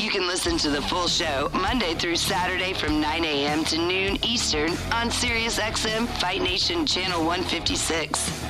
You can listen to the full show Monday through Saturday from 9 a.m. to noon Eastern on SiriusXM Fight Nation Channel 156.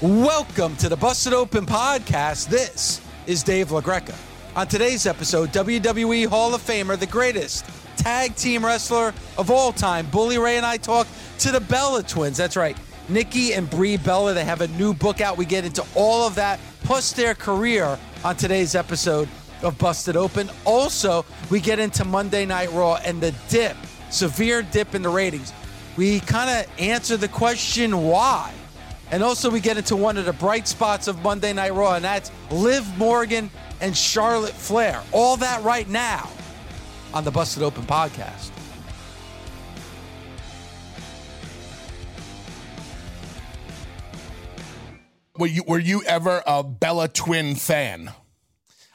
Welcome to the Busted Open podcast. This is Dave LaGreca. On today's episode, WWE Hall of Famer, the greatest tag team wrestler of all time, Bully Ray and I talk to the Bella twins. That's right, Nikki and Brie Bella. They have a new book out. We get into all of that, plus their career on today's episode of Busted Open. Also, we get into Monday Night Raw and the dip, severe dip in the ratings. We kind of answer the question why. And also, we get into one of the bright spots of Monday Night Raw, and that's Liv Morgan and Charlotte Flair. All that right now on the Busted Open podcast. Were you were you ever a Bella Twin fan?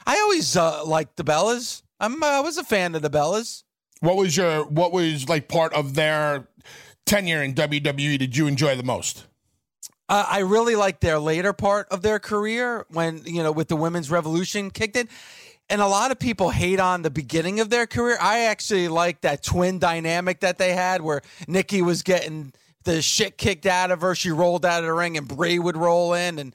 I always uh, liked the Bellas. I'm, uh, I was a fan of the Bellas. What was your what was like part of their tenure in WWE did you enjoy the most? Uh, I really liked their later part of their career when you know with the women's revolution kicked in. And a lot of people hate on the beginning of their career. I actually like that twin dynamic that they had where Nikki was getting the shit kicked out of her. She rolled out of the ring and Brie would roll in. And,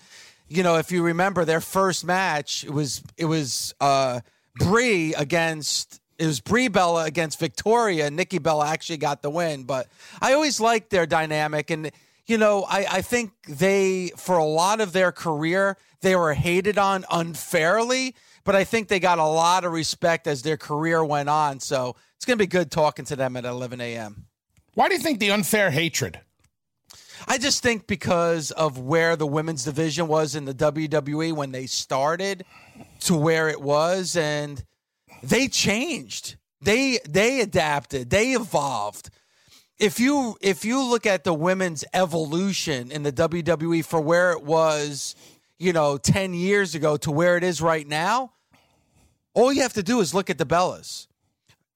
you know, if you remember their first match, it was, it was, uh, Brie against, it was Brie Bella against Victoria. Nikki Bella actually got the win. But I always liked their dynamic. And, you know, I, I think they, for a lot of their career, they were hated on unfairly but I think they got a lot of respect as their career went on. So it's going to be good talking to them at 11 a.m. Why do you think the unfair hatred? I just think because of where the women's division was in the WWE when they started to where it was and they changed. They they adapted, they evolved. If you if you look at the women's evolution in the WWE for where it was you know, 10 years ago to where it is right now, all you have to do is look at the Bellas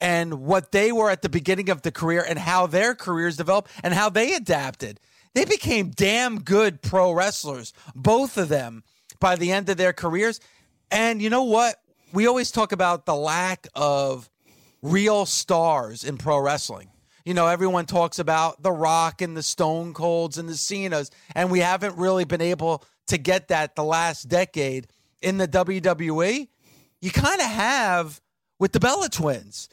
and what they were at the beginning of the career and how their careers developed and how they adapted. They became damn good pro wrestlers, both of them, by the end of their careers. And you know what? We always talk about the lack of real stars in pro wrestling. You know, everyone talks about The Rock and the Stone Colds and the Cenas, and we haven't really been able to get that the last decade in the WWE, you kind of have with the Bella Twins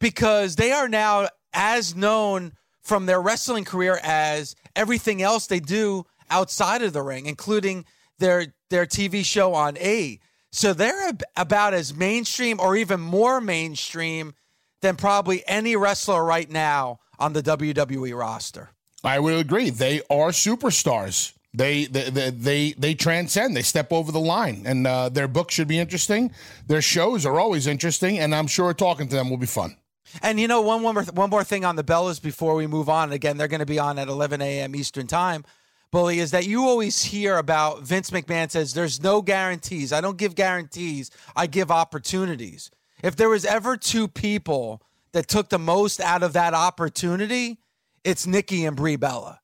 because they are now as known from their wrestling career as everything else they do outside of the ring, including their their TV show on A. So they're ab- about as mainstream or even more mainstream than probably any wrestler right now on the WWE roster. I would agree. They are superstars. They, they they they they transcend. They step over the line, and uh, their book should be interesting. Their shows are always interesting, and I'm sure talking to them will be fun. And you know, one one more, one more thing on the Bellas before we move on. Again, they're going to be on at 11 a.m. Eastern time. Bully is that you always hear about Vince McMahon says there's no guarantees. I don't give guarantees. I give opportunities. If there was ever two people that took the most out of that opportunity, it's Nikki and Brie Bella.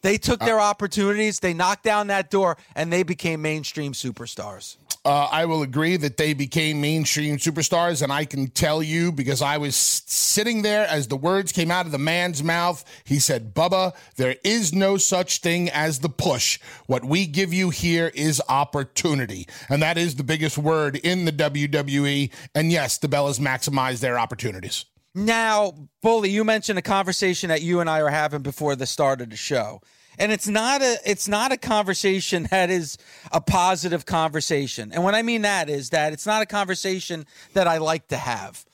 They took uh, their opportunities, they knocked down that door, and they became mainstream superstars. Uh, I will agree that they became mainstream superstars, and I can tell you because I was sitting there as the words came out of the man's mouth. He said, Bubba, there is no such thing as the push. What we give you here is opportunity. And that is the biggest word in the WWE. And yes, the Bellas maximize their opportunities. Now, Bully, you mentioned a conversation that you and I were having before the start of the show. And it's not a it's not a conversation that is a positive conversation. And what I mean that is that it's not a conversation that I like to have.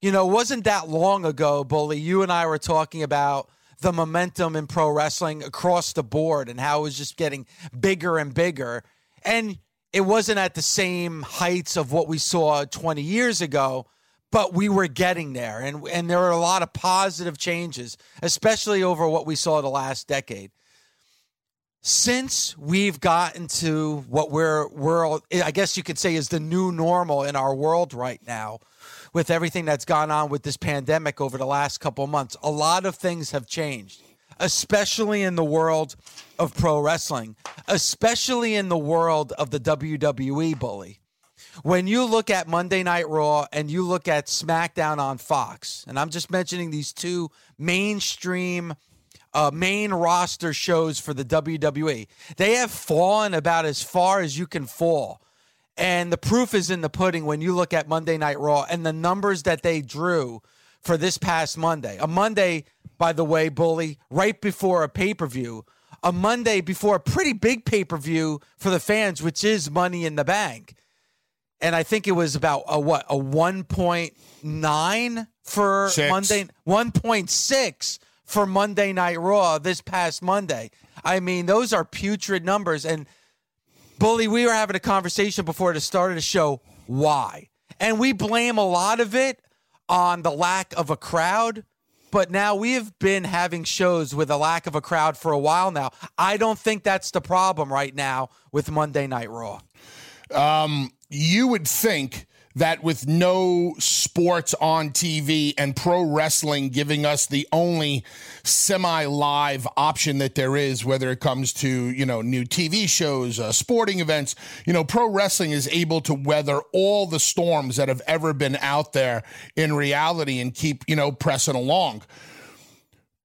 You know, wasn't that long ago, Bully, you and I were talking about the momentum in pro wrestling across the board and how it was just getting bigger and bigger. And it wasn't at the same heights of what we saw 20 years ago, but we were getting there. And, and there were a lot of positive changes, especially over what we saw the last decade. Since we've gotten to what we're world, I guess you could say is the new normal in our world right now, with everything that's gone on with this pandemic over the last couple months, a lot of things have changed, especially in the world of pro wrestling, especially in the world of the WWE bully. When you look at Monday Night Raw and you look at SmackDown on Fox, and I'm just mentioning these two mainstream uh, main roster shows for the WWE. They have fallen about as far as you can fall and the proof is in the pudding when you look at Monday Night Raw and the numbers that they drew for this past Monday. A Monday, by the way, Bully, right before a pay per view. A Monday before a pretty big pay per view for the fans, which is Money in the Bank. And I think it was about a what, a 1.9 for Six. Monday, 1.6 for Monday Night Raw this past Monday. I mean, those are putrid numbers. And Bully, we were having a conversation before the start of the show. Why? And we blame a lot of it on the lack of a crowd. But now we have been having shows with a lack of a crowd for a while now. I don't think that's the problem right now with Monday Night Raw. Um, you would think that with no sports on TV and pro wrestling giving us the only semi live option that there is, whether it comes to, you know, new TV shows, uh, sporting events, you know, pro wrestling is able to weather all the storms that have ever been out there in reality and keep, you know, pressing along.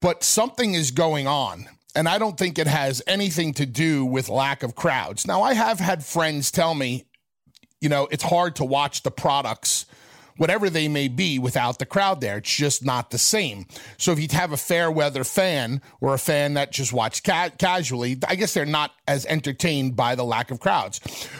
But something is going on. And I don't think it has anything to do with lack of crowds. Now, I have had friends tell me, you know, it's hard to watch the products, whatever they may be, without the crowd there. It's just not the same. So if you have a fair weather fan or a fan that just watch ca- casually, I guess they're not as entertained by the lack of crowds.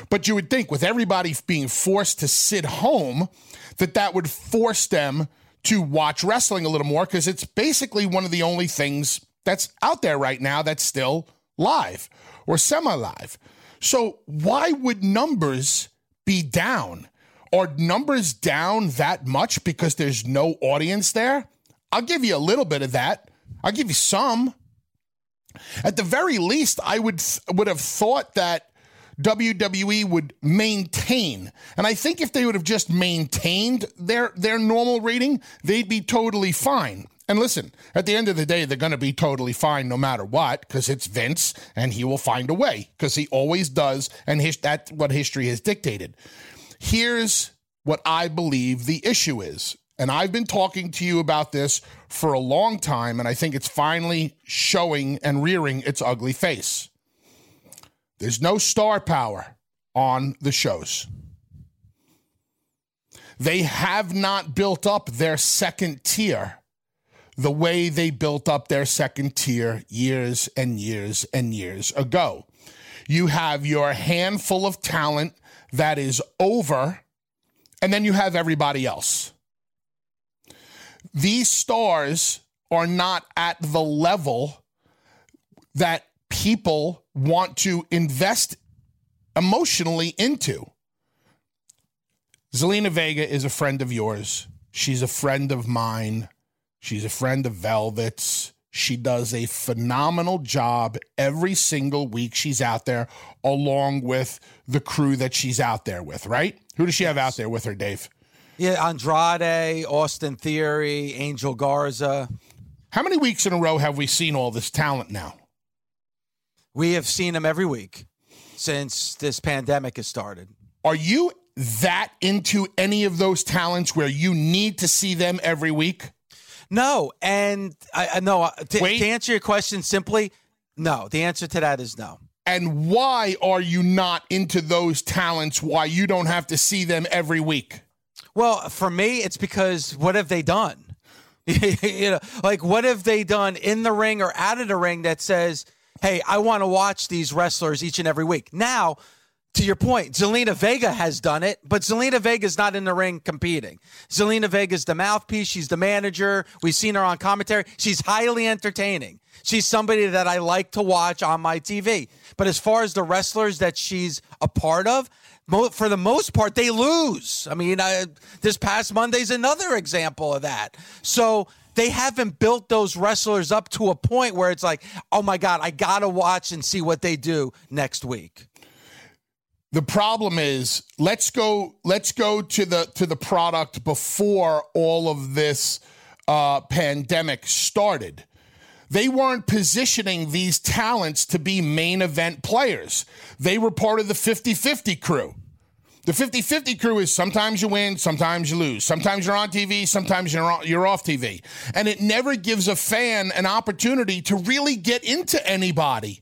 But you would think with everybody being forced to sit home, that that would force them to watch wrestling a little more because it's basically one of the only things that's out there right now that's still live or semi live. So why would numbers be down? Are numbers down that much because there's no audience there? I'll give you a little bit of that. I'll give you some. At the very least, I would would have thought that WWE would maintain, and I think if they would have just maintained their their normal rating, they'd be totally fine. And listen, at the end of the day, they're going to be totally fine no matter what because it's Vince and he will find a way because he always does. And his, that's what history has dictated. Here's what I believe the issue is. And I've been talking to you about this for a long time, and I think it's finally showing and rearing its ugly face. There's no star power on the shows. They have not built up their second tier the way they built up their second tier years and years and years ago. You have your handful of talent that is over, and then you have everybody else. These stars are not at the level that people want to invest emotionally into. Zelina Vega is a friend of yours. She's a friend of mine. She's a friend of Velvet's. She does a phenomenal job every single week she's out there, along with the crew that she's out there with, right? Who does she have out there with her, Dave? Yeah, Andrade, Austin Theory, Angel Garza. How many weeks in a row have we seen all this talent now? We have seen them every week since this pandemic has started. Are you that into any of those talents where you need to see them every week? No, and I, I no. uh, To, to answer your question simply, no. The answer to that is no. And why are you not into those talents? Why you don't have to see them every week? Well, for me, it's because what have they done? you know, like what have they done in the ring or out of the ring that says, "Hey, I want to watch these wrestlers each and every week." Now, to your point, Zelina Vega has done it, but Zelina Vega's not in the ring competing. Zelina Vega's the mouthpiece. She's the manager. We've seen her on commentary. She's highly entertaining. She's somebody that I like to watch on my TV. But as far as the wrestlers that she's a part of, for the most part, they lose. I mean, I, this past Monday's another example of that. So they haven't built those wrestlers up to a point where it's like, oh my God, I got to watch and see what they do next week. The problem is let's go let's go to the to the product before all of this uh, pandemic started. They weren't positioning these talents to be main event players. They were part of the 50-50 crew. The 50-50 crew is sometimes you win, sometimes you lose. Sometimes you're on TV, sometimes you're on, you're off TV. And it never gives a fan an opportunity to really get into anybody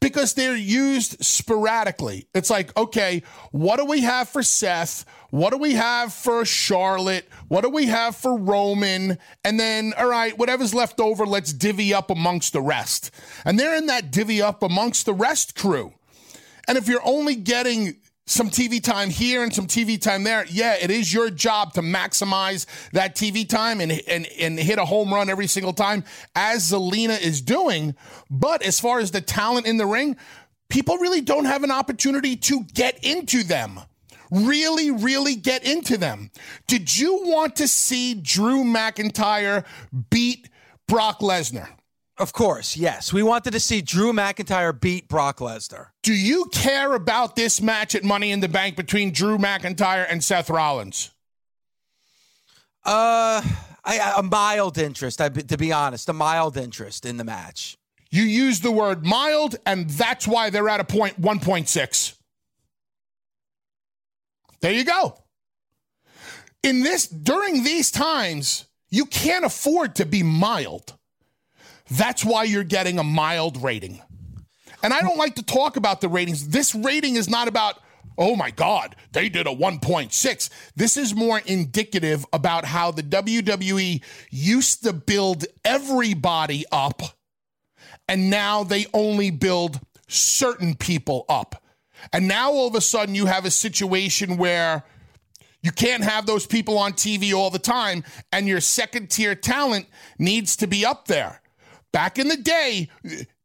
because they're used sporadically. It's like, okay, what do we have for Seth? What do we have for Charlotte? What do we have for Roman? And then, all right, whatever's left over, let's divvy up amongst the rest. And they're in that divvy up amongst the rest crew. And if you're only getting some TV time here and some TV time there. Yeah, it is your job to maximize that TV time and, and, and hit a home run every single time, as Zelina is doing. But as far as the talent in the ring, people really don't have an opportunity to get into them. Really, really get into them. Did you want to see Drew McIntyre beat Brock Lesnar? Of course, yes. We wanted to see Drew McIntyre beat Brock Lesnar. Do you care about this match at Money in the Bank between Drew McIntyre and Seth Rollins? Uh, I, a mild interest, I, to be honest, a mild interest in the match. You use the word mild, and that's why they're at a point 1.6. There you go. In this, during these times, you can't afford to be mild. That's why you're getting a mild rating. And I don't like to talk about the ratings. This rating is not about, oh my God, they did a 1.6. This is more indicative about how the WWE used to build everybody up, and now they only build certain people up. And now all of a sudden you have a situation where you can't have those people on TV all the time, and your second tier talent needs to be up there. Back in the day,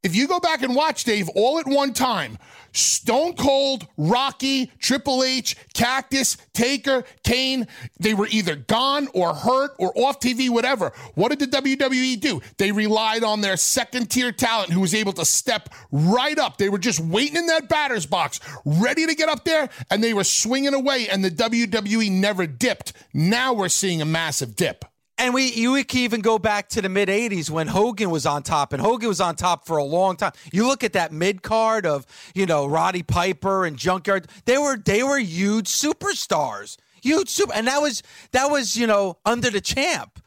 if you go back and watch, Dave, all at one time, Stone Cold, Rocky, Triple H, Cactus, Taker, Kane, they were either gone or hurt or off TV, whatever. What did the WWE do? They relied on their second tier talent who was able to step right up. They were just waiting in that batter's box, ready to get up there, and they were swinging away, and the WWE never dipped. Now we're seeing a massive dip. And we you can even go back to the mid '80s when Hogan was on top, and Hogan was on top for a long time. You look at that mid card of you know Roddy Piper and Junkyard; they were they were huge superstars, huge super, and that was that was you know under the champ.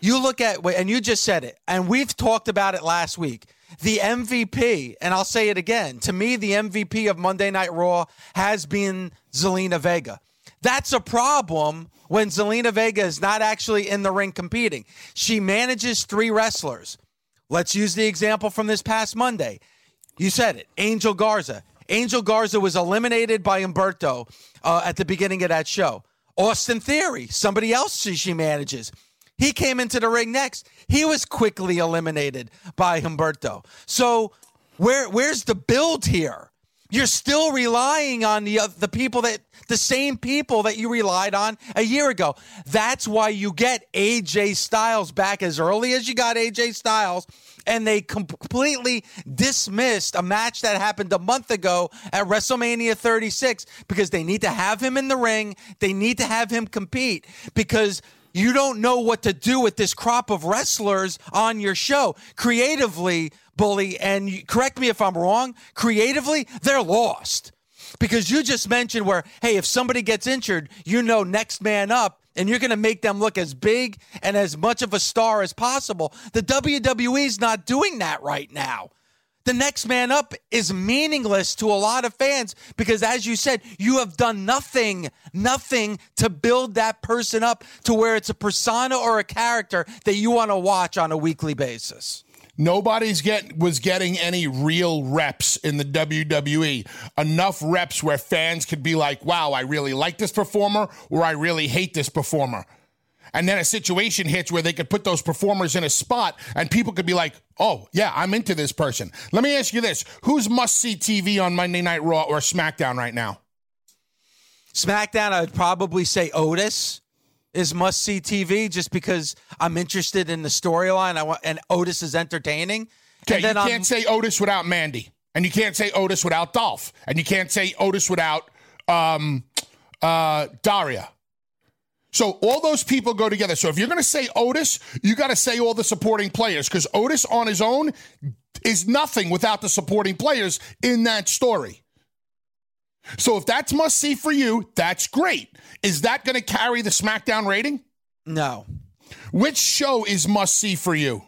You look at and you just said it, and we've talked about it last week. The MVP, and I'll say it again. To me, the MVP of Monday Night Raw has been Zelina Vega. That's a problem when Zelina Vega is not actually in the ring competing. She manages three wrestlers. Let's use the example from this past Monday. You said it, Angel Garza. Angel Garza was eliminated by Humberto uh, at the beginning of that show. Austin Theory, somebody else she, she manages. He came into the ring next. He was quickly eliminated by Humberto. So where where's the build here? You're still relying on the uh, the people that the same people that you relied on a year ago. That's why you get AJ Styles back as early as you got AJ Styles and they completely dismissed a match that happened a month ago at WrestleMania 36 because they need to have him in the ring. They need to have him compete because you don't know what to do with this crop of wrestlers on your show. Creatively, Bully, and correct me if I'm wrong, creatively, they're lost. Because you just mentioned where, hey, if somebody gets injured, you know next man up, and you're going to make them look as big and as much of a star as possible. The WWE's not doing that right now. the next man up is meaningless to a lot of fans because, as you said, you have done nothing, nothing to build that person up to where it's a persona or a character that you want to watch on a weekly basis. Nobody's get was getting any real reps in the WWE. Enough reps where fans could be like, "Wow, I really like this performer," or "I really hate this performer." And then a situation hits where they could put those performers in a spot, and people could be like, "Oh, yeah, I'm into this person." Let me ask you this: Who's must see TV on Monday Night Raw or SmackDown right now? SmackDown, I'd probably say Otis is must see TV just because I'm interested in the storyline. I want and Otis is entertaining. Okay, and you can't I'm- say Otis without Mandy, and you can't say Otis without Dolph, and you can't say Otis without um, uh, Daria. So all those people go together. So if you're going to say Otis, you got to say all the supporting players because Otis on his own is nothing without the supporting players in that story. So if that's must see for you, that's great. Is that going to carry the SmackDown rating? no. Which show is must see for you?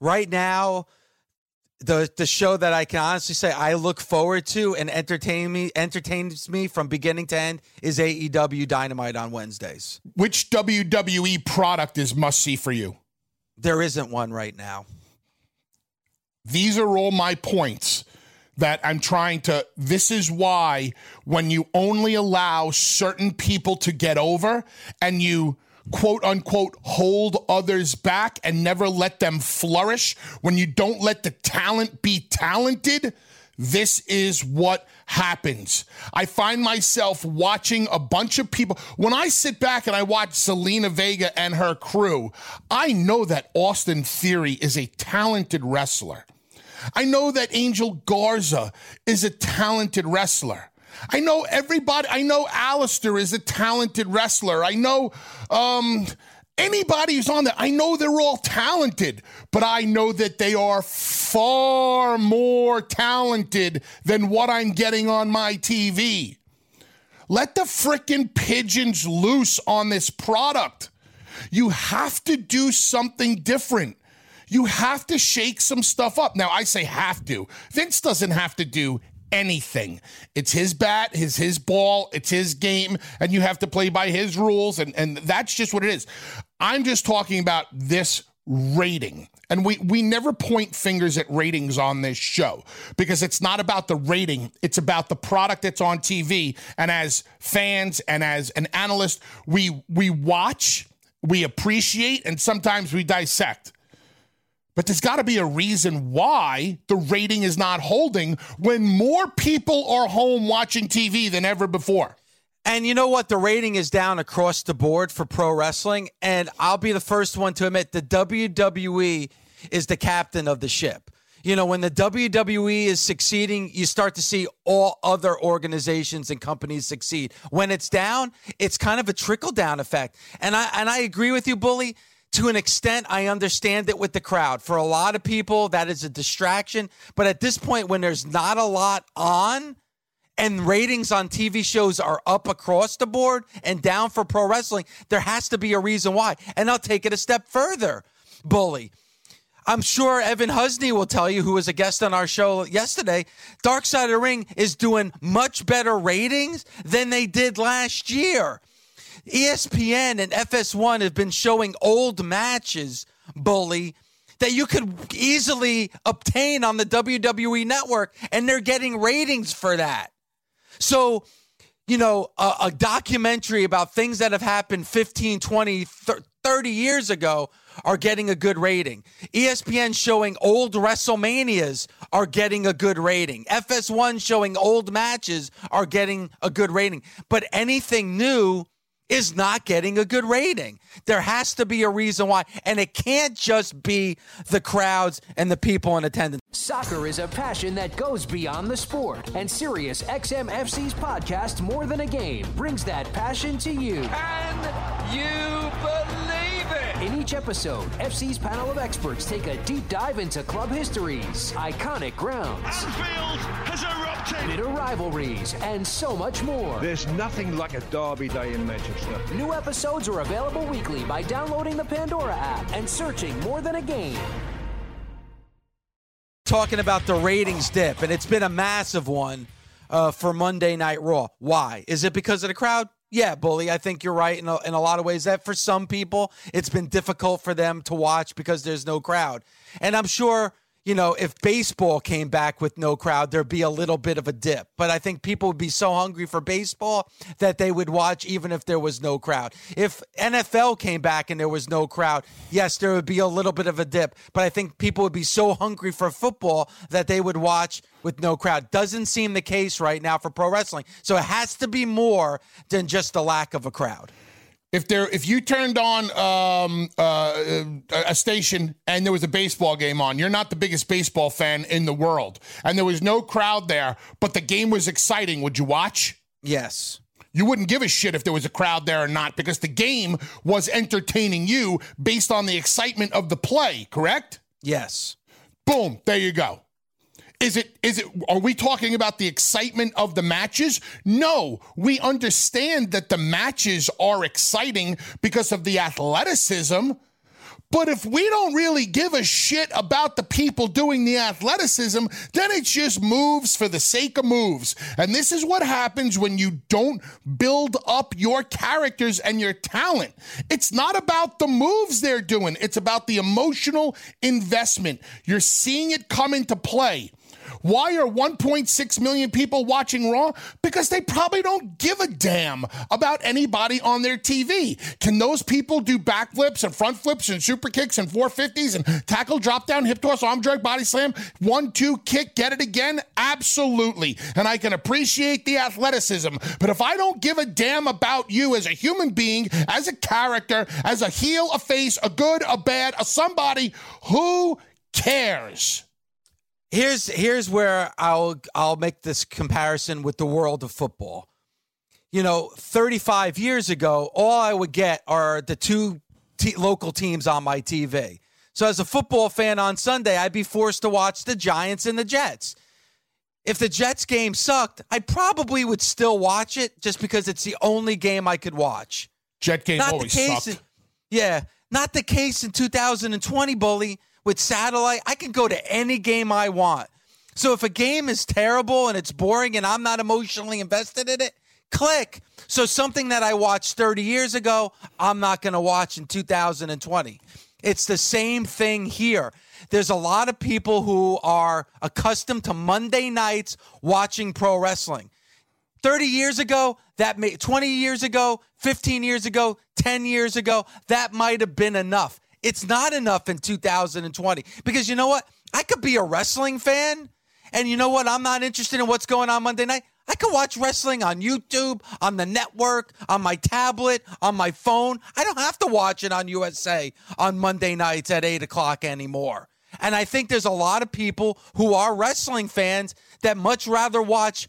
Right now, the the show that I can honestly say I look forward to and entertain me entertains me from beginning to end is AEW Dynamite on Wednesdays. Which WWE product is must see for you? There isn't one right now. These are all my points that I'm trying to. This is why when you only allow certain people to get over and you quote unquote hold others back and never let them flourish, when you don't let the talent be talented, this is what happens. I find myself watching a bunch of people. When I sit back and I watch Zelina Vega and her crew, I know that Austin Theory is a talented wrestler. I know that Angel Garza is a talented wrestler. I know everybody. I know Aleister is a talented wrestler. I know um, anybody who's on there. I know they're all talented, but I know that they are far more talented than what I'm getting on my TV. Let the frickin' pigeons loose on this product. You have to do something different. You have to shake some stuff up. Now, I say have to. Vince doesn't have to do anything. It's his bat, his his ball, it's his game, and you have to play by his rules, and, and that's just what it is. I'm just talking about this rating. And we we never point fingers at ratings on this show because it's not about the rating, it's about the product that's on TV. And as fans and as an analyst, we we watch, we appreciate, and sometimes we dissect. But there's got to be a reason why the rating is not holding when more people are home watching TV than ever before. And you know what? The rating is down across the board for pro wrestling. And I'll be the first one to admit the WWE is the captain of the ship. You know, when the WWE is succeeding, you start to see all other organizations and companies succeed. When it's down, it's kind of a trickle down effect. And I and I agree with you, Bully. To an extent, I understand it with the crowd. For a lot of people, that is a distraction. But at this point, when there's not a lot on, and ratings on TV shows are up across the board and down for pro wrestling, there has to be a reason why. And I'll take it a step further, Bully. I'm sure Evan Husney will tell you, who was a guest on our show yesterday, Dark Side of the Ring is doing much better ratings than they did last year. ESPN and FS1 have been showing old matches, Bully, that you could easily obtain on the WWE network, and they're getting ratings for that. So, you know, a, a documentary about things that have happened 15, 20, 30 years ago are getting a good rating. ESPN showing old WrestleManias are getting a good rating. FS1 showing old matches are getting a good rating. But anything new is not getting a good rating. There has to be a reason why. And it can't just be the crowds and the people in attendance. Soccer is a passion that goes beyond the sport, and Sirius XM FC's podcast, More Than a Game, brings that passion to you. Can you believe it? In each episode, FC's panel of experts take a deep dive into club histories, iconic grounds, Anfield has erupted. bitter rivalries, and so much more. There's nothing like a derby day in Manchester. New episodes are available weekly by downloading the Pandora app and searching More Than a Game. talking about the ratings dip, and it's been a massive one uh, for Monday Night Raw. Why? Is it because of the crowd? Yeah, Bully, I think you're right in a, in a lot of ways that for some people, it's been difficult for them to watch because there's no crowd. And I'm sure you know, if baseball came back with no crowd, there'd be a little bit of a dip. But I think people would be so hungry for baseball that they would watch even if there was no crowd. If NFL came back and there was no crowd, yes, there would be a little bit of a dip. But I think people would be so hungry for football that they would watch with no crowd. Doesn't seem the case right now for pro wrestling. So it has to be more than just the lack of a crowd if there if you turned on um, uh, a station and there was a baseball game on you're not the biggest baseball fan in the world. And there was no crowd there but the game was exciting. Would you watch? Yes. You wouldn't give a shit if there was a crowd there or not because the game was entertaining you based on the excitement of the play correct? Yes. Boom. There you go is it is it are we talking about the excitement of the matches? No, we understand that the matches are exciting because of the athleticism. But if we don't really give a shit about the people doing the athleticism, then it's just moves for the sake of moves. And this is what happens when you don't build up your characters and your talent. It's not about the moves they're doing, it's about the emotional investment. You're seeing it come into play. Why are 1.6 million people watching Raw? Because they probably don't give a damn about anybody on their TV. Can those people do backflips and front flips and super kicks and 450s and tackle, drop down, hip toss, arm drag, body slam, one, two, kick, get it again? Absolutely. And I can appreciate the athleticism. But if I don't give a damn about you as a human being, as a character, as a heel, a face, a good, a bad, a somebody, who cares? Here's here's where I'll I'll make this comparison with the world of football. You know, 35 years ago, all I would get are the two t- local teams on my TV. So as a football fan on Sunday, I'd be forced to watch the Giants and the Jets. If the Jets game sucked, I probably would still watch it just because it's the only game I could watch. Jet game not always the case sucked. In, yeah, not the case in 2020, bully with satellite, I can go to any game I want. So if a game is terrible and it's boring and I'm not emotionally invested in it, click. So something that I watched 30 years ago, I'm not going to watch in 2020. It's the same thing here. There's a lot of people who are accustomed to Monday nights watching pro wrestling. 30 years ago, that may 20 years ago, 15 years ago, 10 years ago, that might have been enough. It's not enough in 2020 because you know what? I could be a wrestling fan, and you know what? I'm not interested in what's going on Monday night. I could watch wrestling on YouTube, on the network, on my tablet, on my phone. I don't have to watch it on USA on Monday nights at 8 o'clock anymore. And I think there's a lot of people who are wrestling fans that much rather watch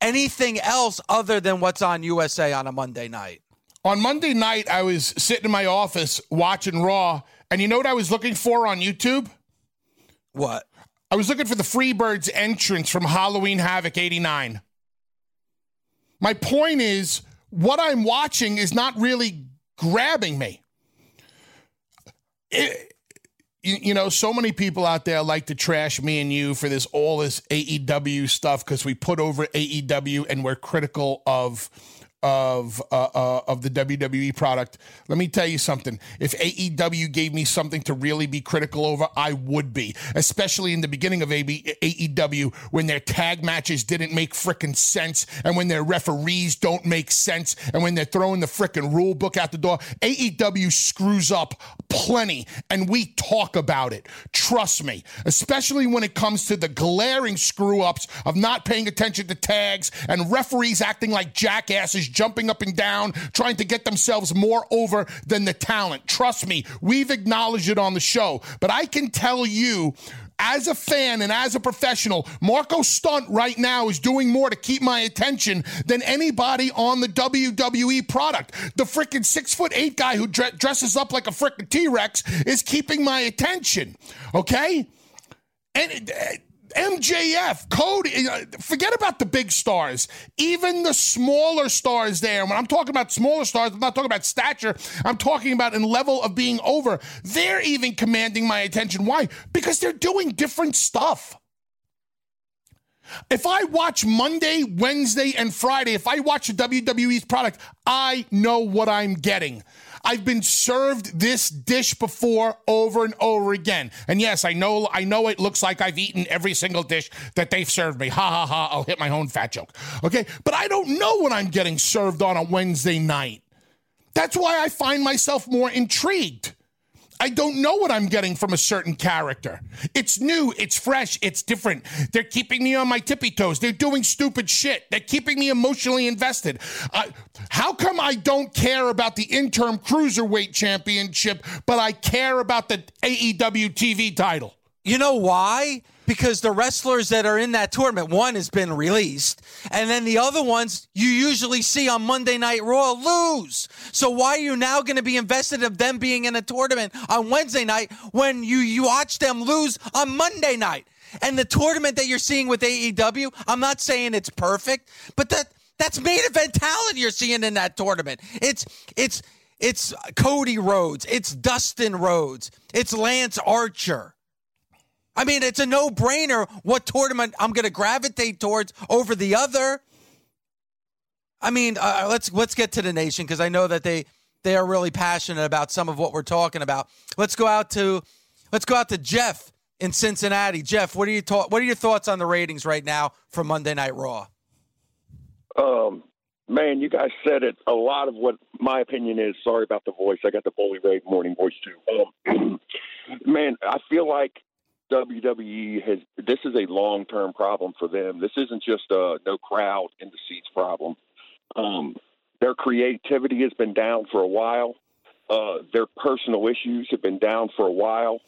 anything else other than what's on USA on a Monday night. On Monday night, I was sitting in my office watching Raw, and you know what I was looking for on YouTube? What? I was looking for the Freebirds entrance from Halloween Havoc 89. My point is, what I'm watching is not really grabbing me. It, you, you, know, so many people out there like to trash me and you for this all this AEW stuff because we put over AEW and we're critical of of uh, uh, of the WWE product. Let me tell you something. If AEW gave me something to really be critical over, I would be. Especially in the beginning of AEW when their tag matches didn't make frickin' sense and when their referees don't make sense and when they're throwing the frickin' rule book out the door. AEW screws up plenty and we talk about it. Trust me. Especially when it comes to the glaring screw ups of not paying attention to tags and referees acting like jackasses jumping up and down, trying to get themselves more over than the talent. Trust me, we've acknowledged it on the show. But I can tell you, as a fan and as a professional, Marko Stunt right now is doing more to keep my attention than anybody on the WWE product. The freaking six foot eight guy who dresses up like a freaking T Rex is keeping my attention. Okay? And uh, MJF, Cody, uh, forget about the big stars. Even the smaller stars there, when I'm talking about smaller stars, I'm not talking about stature, I'm talking about in level of being over. They're even commanding my attention. Why? Because they're doing different stuff. If I watch Monday, Wednesday, and Friday, if I watch the WWE's product, I know what I'm getting. I've been served this dish before over and over again. And yes, I know I know it looks like I've eaten every single dish that they've served me. Ha ha ha, I'll hit my own fat joke. Okay? But I don't know what I'm getting served on a Wednesday night. That's why I find myself more intrigued. I don't know what I'm getting from a certain character. It's new, it's fresh, it's different. They're keeping me on my tippy toes. They're doing stupid shit. They're keeping me emotionally invested. Uh, how come I don't care about the interim cruiserweight championship, but I care about the AEW TV title? You know why? Because the wrestlers that are in that tournament, one has been released, and then the other ones you usually see on Monday Night Raw lose. So why are you now going to be invested of them being in a tournament on Wednesday night when you, you watch them lose on Monday night? And the tournament that you're seeing with AEW, I'm not saying it's perfect, but that that's main event talent you're seeing in that tournament. It's it's it's Cody Rhodes, it's Dustin Rhodes, it's Lance Archer. I mean, it's a no brainer what tournament I'm going to gravitate towards over the other. I mean, uh, let's let's get to the nation because I know that they they are really passionate about some of what we're talking about. Let's go out to let's go out to Jeff in Cincinnati. Jeff, what are you ta- what are your thoughts on the ratings right now for Monday Night Raw? Um, man, you guys said it. A lot of what my opinion is. Sorry about the voice. I got the Bully Ray morning voice too. Um, man, I feel like WWE has this is a long term problem for them. This isn't just a no crowd in the seats problem. Um, their creativity has been down for a while. Uh, their personal issues have been down for a while.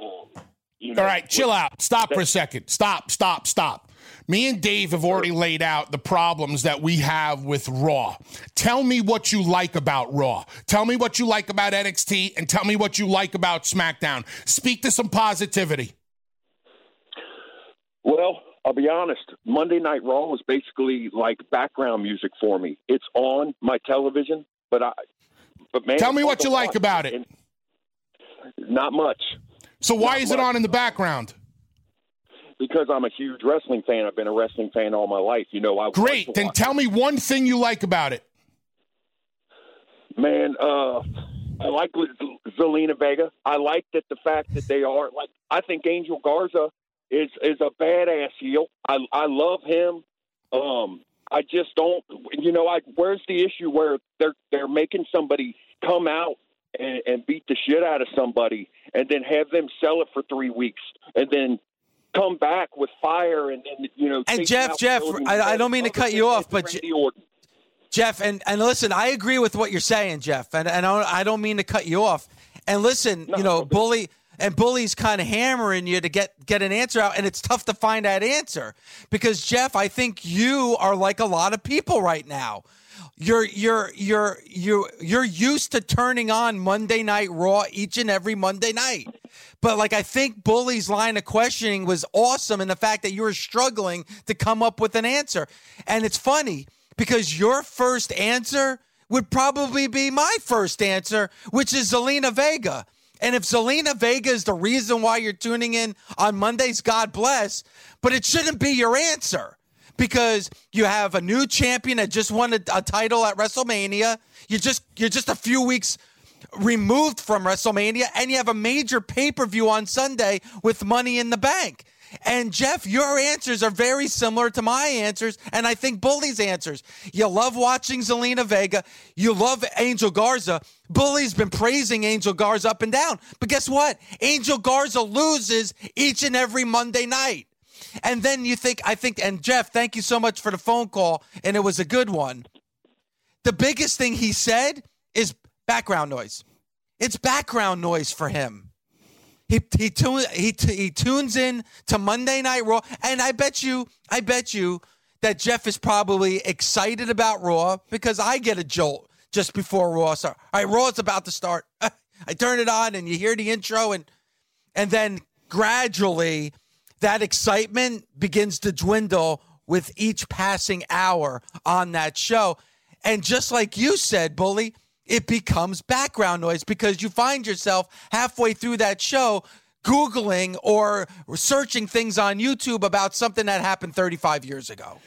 Um, you know, All right, chill out. Stop for a second. Stop, stop, stop. Me and Dave have already laid out the problems that we have with Raw. Tell me what you like about Raw. Tell me what you like about NXT and tell me what you like about SmackDown. Speak to some positivity. Well, I'll be honest. Monday Night Raw was basically like background music for me. It's on my television, but I. But man, tell me what you like about it. Not much. So why Not is much. it on in the background? Because I'm a huge wrestling fan. I've been a wrestling fan all my life. You know, I great. Then tell me one thing you like about it. Man, uh, I like Zelina Vega. I like that the fact that they are like. I think Angel Garza is is a badass heel. I I love him. Um, I just don't. You know, I where's the issue where they're they're making somebody come out and, and beat the shit out of somebody, and then have them sell it for three weeks, and then come back with fire and, and you know. And Jeff, Jeff, I, I, don't mean to cut you off, but. Jeff, and, and listen, I agree with what you're saying, Jeff, and, and I don't mean to cut you off. And listen, no, you know, bully and bully's kind of hammering you to get get an answer out and it's tough to find that answer because Jeff I think you are like a lot of people right now you're you're you're you you're used to turning on Monday Night Raw each and every Monday night. But like I think Bully's line of questioning was awesome in the fact that you were struggling to come up with an answer. And it's funny because your first answer would probably be my first answer, which is Zelina Vega. And if Zelina Vega is the reason why you're tuning in on Mondays, God bless. But it shouldn't be your answer because you have a new champion that just won a, a title at WrestleMania. You just you're just a few weeks removed from WrestleMania, and you have a major pay per view on Sunday with Money in the Bank. And Jeff, your answers are very similar to my answers, and I think Bully's answers. You love watching Zelina Vega. You love Angel Garza. Bully's been praising Angel Garza up and down. But guess what? Angel Garza loses each and every Monday night. And then you think, I think, and Jeff, thank you so much for the phone call, and it was a good one. The biggest thing he said is background noise. It's background noise for him. He he tune, he he tunes in to Monday Night Raw, and I bet you, I bet you that Jeff is probably excited about Raw because I get a jolt just before Raw starts. All right, Raw's about to start. I turn it on, and you hear the intro, and and then gradually that excitement begins to dwindle with each passing hour on that show. And just like you said, Bully, it becomes background noise because you find yourself halfway through that show Googling or searching things on YouTube about something that happened 35 years ago.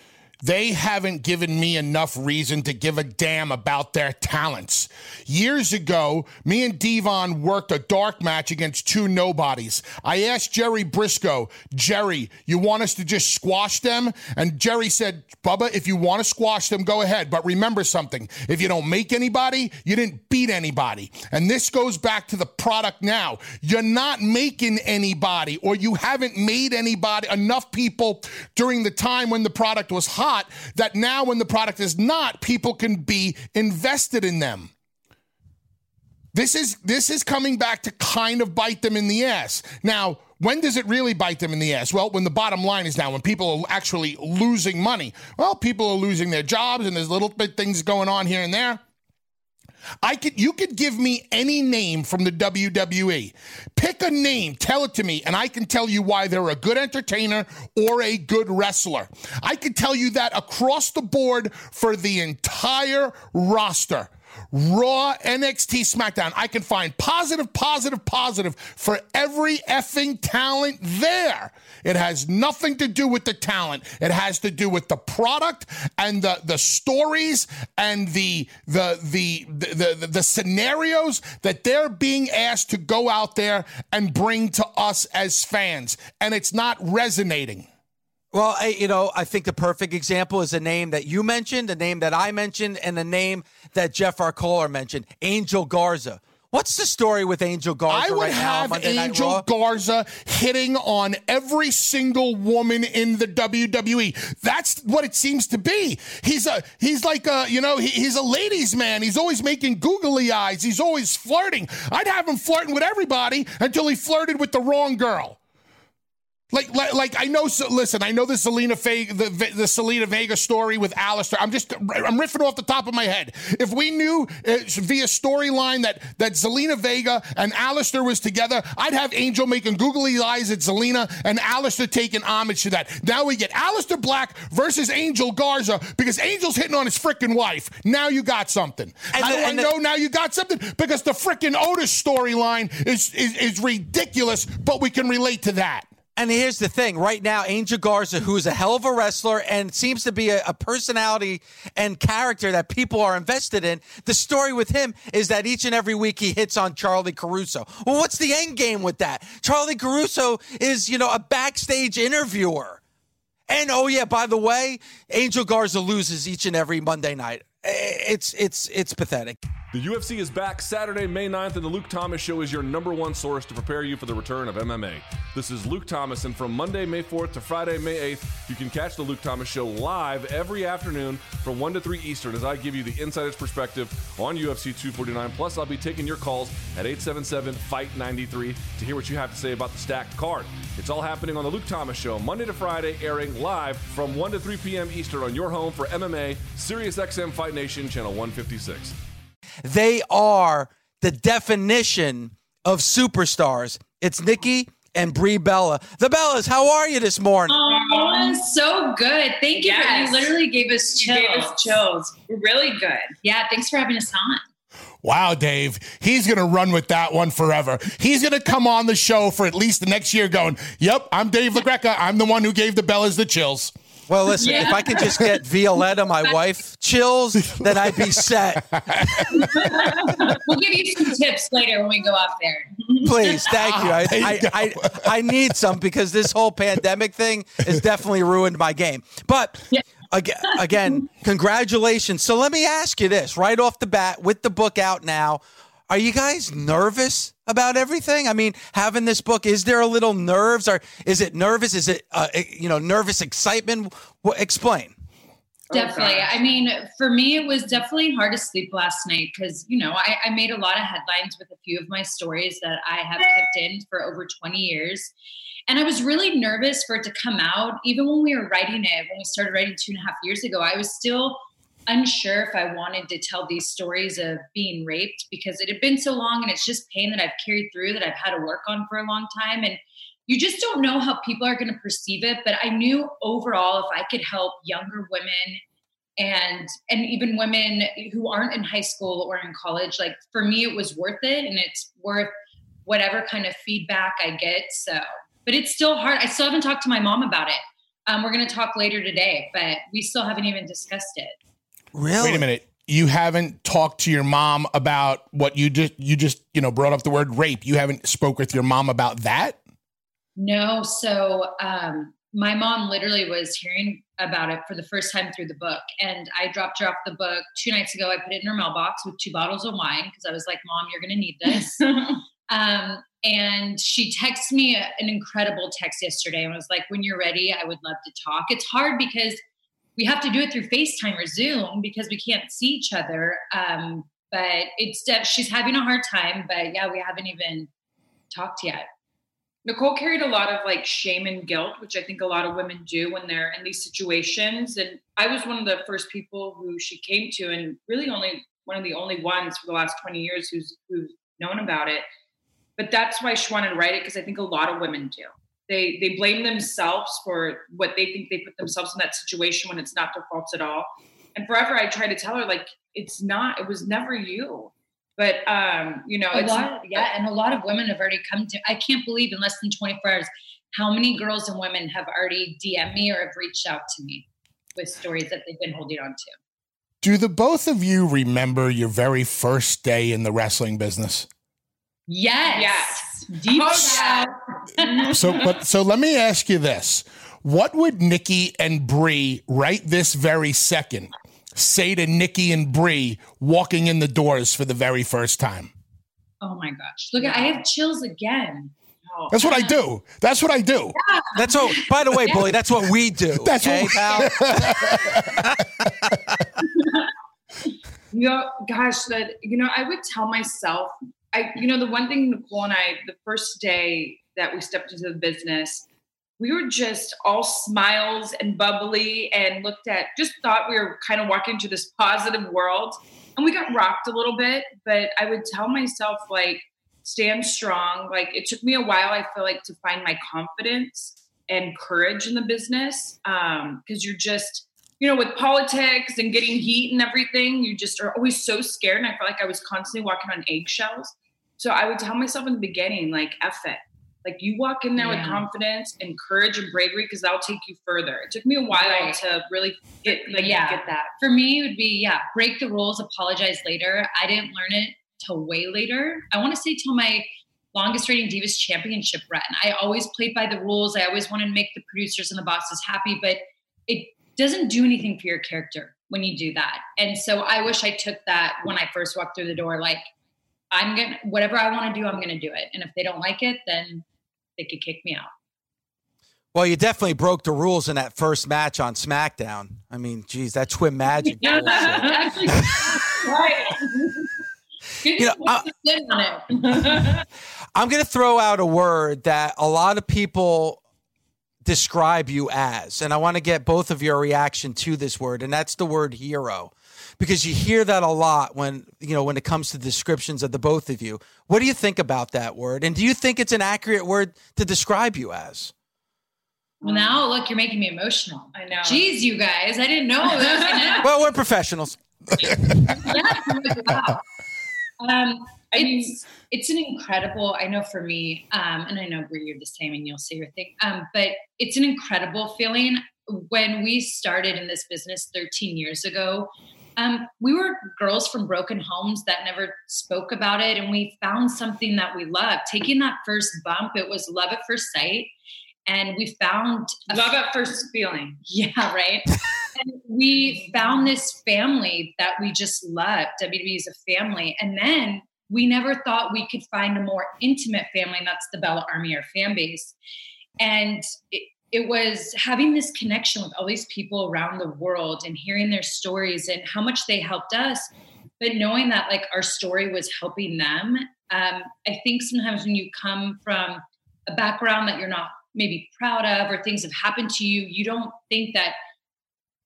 They haven't given me enough reason to give a damn about their talents. Years ago, me and D-Von worked a dark match against two nobodies. I asked Jerry Brisco, Jerry, you want us to just squash them? And Jerry said, Bubba, if you want to squash them, go ahead. But remember something if you don't make anybody, you didn't beat anybody. And this goes back to the product now. You're not making anybody, or you haven't made anybody, enough people during the time when the product was hot that now when the product is not, people can be invested in them. This is this is coming back to kind of bite them in the ass. Now, when does it really bite them in the ass? Well, when the bottom line is now when people are actually losing money. Well, people are losing their jobs and there's little bit things going on here and there. I could you could give me any name from the WWE. Pick a name, tell it to me, and I can tell you why they're a good entertainer or a good wrestler. I could tell you that across the board for the entire roster. Raw, NXT, SmackDown. I can find positive, positive, positive for every effing talent there. It has nothing to do with the talent. It has to do with the product and the the stories and the the the the, the, the scenarios that they're being asked to go out there and bring to us as fans. And it's not resonating. Well, I, you know, I think the perfect example is a name that you mentioned, a name that I mentioned, and the name that Jeff Arcola mentioned, Angel Garza. What's the story with Angel Garza I would right have now? Angel Garza hitting on every single woman in the WWE. That's what it seems to be. He's a he's like a you know he, he's a ladies man. He's always making googly eyes. He's always flirting. I'd have him flirting with everybody until he flirted with the wrong girl. Like, like, like I know. So, listen, I know the Zelina Vega, the, the Zelina Vega story with Aleister. I'm just, I'm riffing off the top of my head. If we knew uh, via storyline that that Zelina Vega and Aleister was together, I'd have Angel making googly eyes at Zelina and Aleister taking homage to that. Now we get Aleister Black versus Angel Garza because Angel's hitting on his freaking wife. Now you got something. And How the- I and the- know now you got something? Because the freaking Otis storyline is, is is ridiculous, but we can relate to that. And here's the thing right now, Angel Garza, who's a hell of a wrestler and seems to be a, a personality and character that people are invested in, the story with him is that each and every week he hits on Charly Caruso. Well, what's the end game with that? Charly Caruso is, you know, a backstage interviewer. And oh yeah, by the way, Angel Garza loses each and every Monday night. It's it's it's pathetic. The UFC is back Saturday, May 9th, and the Luke Thomas Show is your number one source to prepare you for the return of MMA. This is Luke Thomas, and from Monday, May 4th to Friday, May 8th, you can catch the Luke Thomas Show live every afternoon from 1 to 3 Eastern as I give you the insider's perspective on UFC 249. Plus, I'll be taking your calls at 877 Fight 93 to hear what you have to say about the stacked card. It's all happening on the Luke Thomas Show, Monday to Friday, airing live from 1 to 3 p.m. Eastern on your home for MMA, SiriusXM Fight Nation, Channel 156. They are the definition of superstars. It's Nikki and Brie Bella. The Bellas, how are you this morning? Oh, so good. Thank you. Yes. You literally gave us You chills. gave us chills. Really good. Yeah, thanks for having us on. Wow, Dave, he's going to run with that one forever. He's going to come on the show for at least the next year going, Yep, I'm Dave LaGreca. I'm the one who gave the Bellas the chills. Well, listen, Yeah. if I can just get Violetta, my wife, chills, then I'd be set. We'll give you some tips later when we go out there. Please, thank you. I, I. I, I need some because this whole pandemic thing has definitely ruined my game. But again, again, congratulations. So let me ask you this right off the bat with the book out now. Are you guys nervous about everything? I mean, having this book, is there a little nerves or is it nervous? Is it, uh, you know, nervous excitement? What, explain. Definitely. I mean, for me, it was definitely hard to sleep last night because, you know, I, I made a lot of headlines with a few of my stories that I have kept in for over 20 years. And I was really nervous for it to come out. Even when we were writing it, when we started writing two and a half years ago, I was still unsure if I wanted to tell these stories of being raped because it had been so long and it's just pain that I've carried through that I've had to work on for a long time. And you just don't know how people are going to perceive it. But I knew overall, if I could help younger women and and even women who aren't in high school or in college, like for me, it was worth it, and it's worth whatever kind of feedback I get. So, but it's still hard. I still haven't talked to my mom about it. Um, we're going to talk later today, but we still haven't even discussed it. Really? Wait a minute. You haven't talked to your mom about what you just you just you know brought up the word rape. You haven't spoke with your mom about that. No. So um, my mom literally was hearing about it for the first time through the book, and I dropped her off the book two nights ago. I put it in her mailbox with two bottles of wine because I was like, "Mom, you're going to need this." um, and she texted me a, an incredible text yesterday and was like, "When you're ready, I would love to talk." It's hard because we have to do it through FaceTime or Zoom because we can't see each other. Um, but it's she's having a hard time. But yeah, we haven't even talked yet. Nicole carried a lot of like shame and guilt, which I think a lot of women do when they're in these situations. And I was one of the first people who she came to, and really only one of the only ones for the last 20 years who's who's known about it. But that's why she wanted to write it because I think a lot of women do. They they blame themselves for what they think they put themselves in that situation when it's not their faults at all. And forever I try to tell her like it's not. It was never you. But um, you know, a it's lot, yeah, and a lot of women have already come to. I can't believe in less than 24 hours how many girls and women have already DM me or have reached out to me with stories that they've been holding on to. Do the both of you remember your very first day in the wrestling business? Yes. Yes. Deep Oh, yeah. So, but so let me ask you this: What would Nikki and Brie right this very second say to Nikki and Brie walking in the doors for the very first time? Oh my gosh. Look, I have chills again. Oh. That's what I do. That's what I do. That's what. By the way, bully, that's what we do. That's okay, what- pal? You know, gosh, that you know, I would tell myself, I, you know, the one thing Nicole and I, the first day that we stepped into the business, we were just all smiles and bubbly and looked at, just thought we were kind of walking into this positive world, and we got rocked a little bit. But I would tell myself like, stand strong. Like it took me a while, I feel like, to find my confidence and courage in the business um, because you're just you know, with politics and getting heat and everything, you just are always so scared. And I felt like I was constantly walking on eggshells. So I would tell myself in the beginning, like, F it. Like, you walk in there with confidence and courage and bravery because that'll take you further. It took me a while Right. to really get, like, Yeah. get that. For me, it would be yeah, break the rules, apologize later. I didn't learn it till way later. I want to say till my longest rating Divas Championship run. I always played by the rules. I always wanted to make the producers and the bosses happy, but it doesn't do anything for your character when you do that. And so I wish I took that when I first walked through the door. Like I'm gonna whatever I want to do, I'm gonna do it. And if they don't like it, then they could kick me out. Well, you definitely broke the rules in that first match on SmackDown. I mean, geez, that twin magic. Right. You know, to put the spin on it. I'm going to throw out a word that a lot of people describe you as, and I want to get both of your reaction to this word, and that's the word hero. Because you hear that a lot when you know when it comes to descriptions of the both of you. What do you think about that word? And do you think it's an accurate word to describe you as? Well, now look, you're making me emotional. I know. Jeez, you guys, I didn't know that was gonna Well, we're professionals. yeah, I'm. Um, it's it's an incredible. I know for me, um, and I know Brie, you're the same, and you'll say your thing. Um, but it's an incredible feeling when we started in this business 13 years ago. Um, we were girls from broken homes that never spoke about it, and we found something that we loved. Taking that first bump, it was love at first sight, and we found a Love at first feeling. yeah, right. and we found this family that we just loved. WWE is a family. And then we never thought we could find a more intimate family, and that's the Bella Army, our fan base. And it, it was having this connection with all these people around the world and hearing their stories and how much they helped us, but knowing that like our story was helping them. Um, I think sometimes when you come from a background that you're not maybe proud of or things have happened to you, you don't think that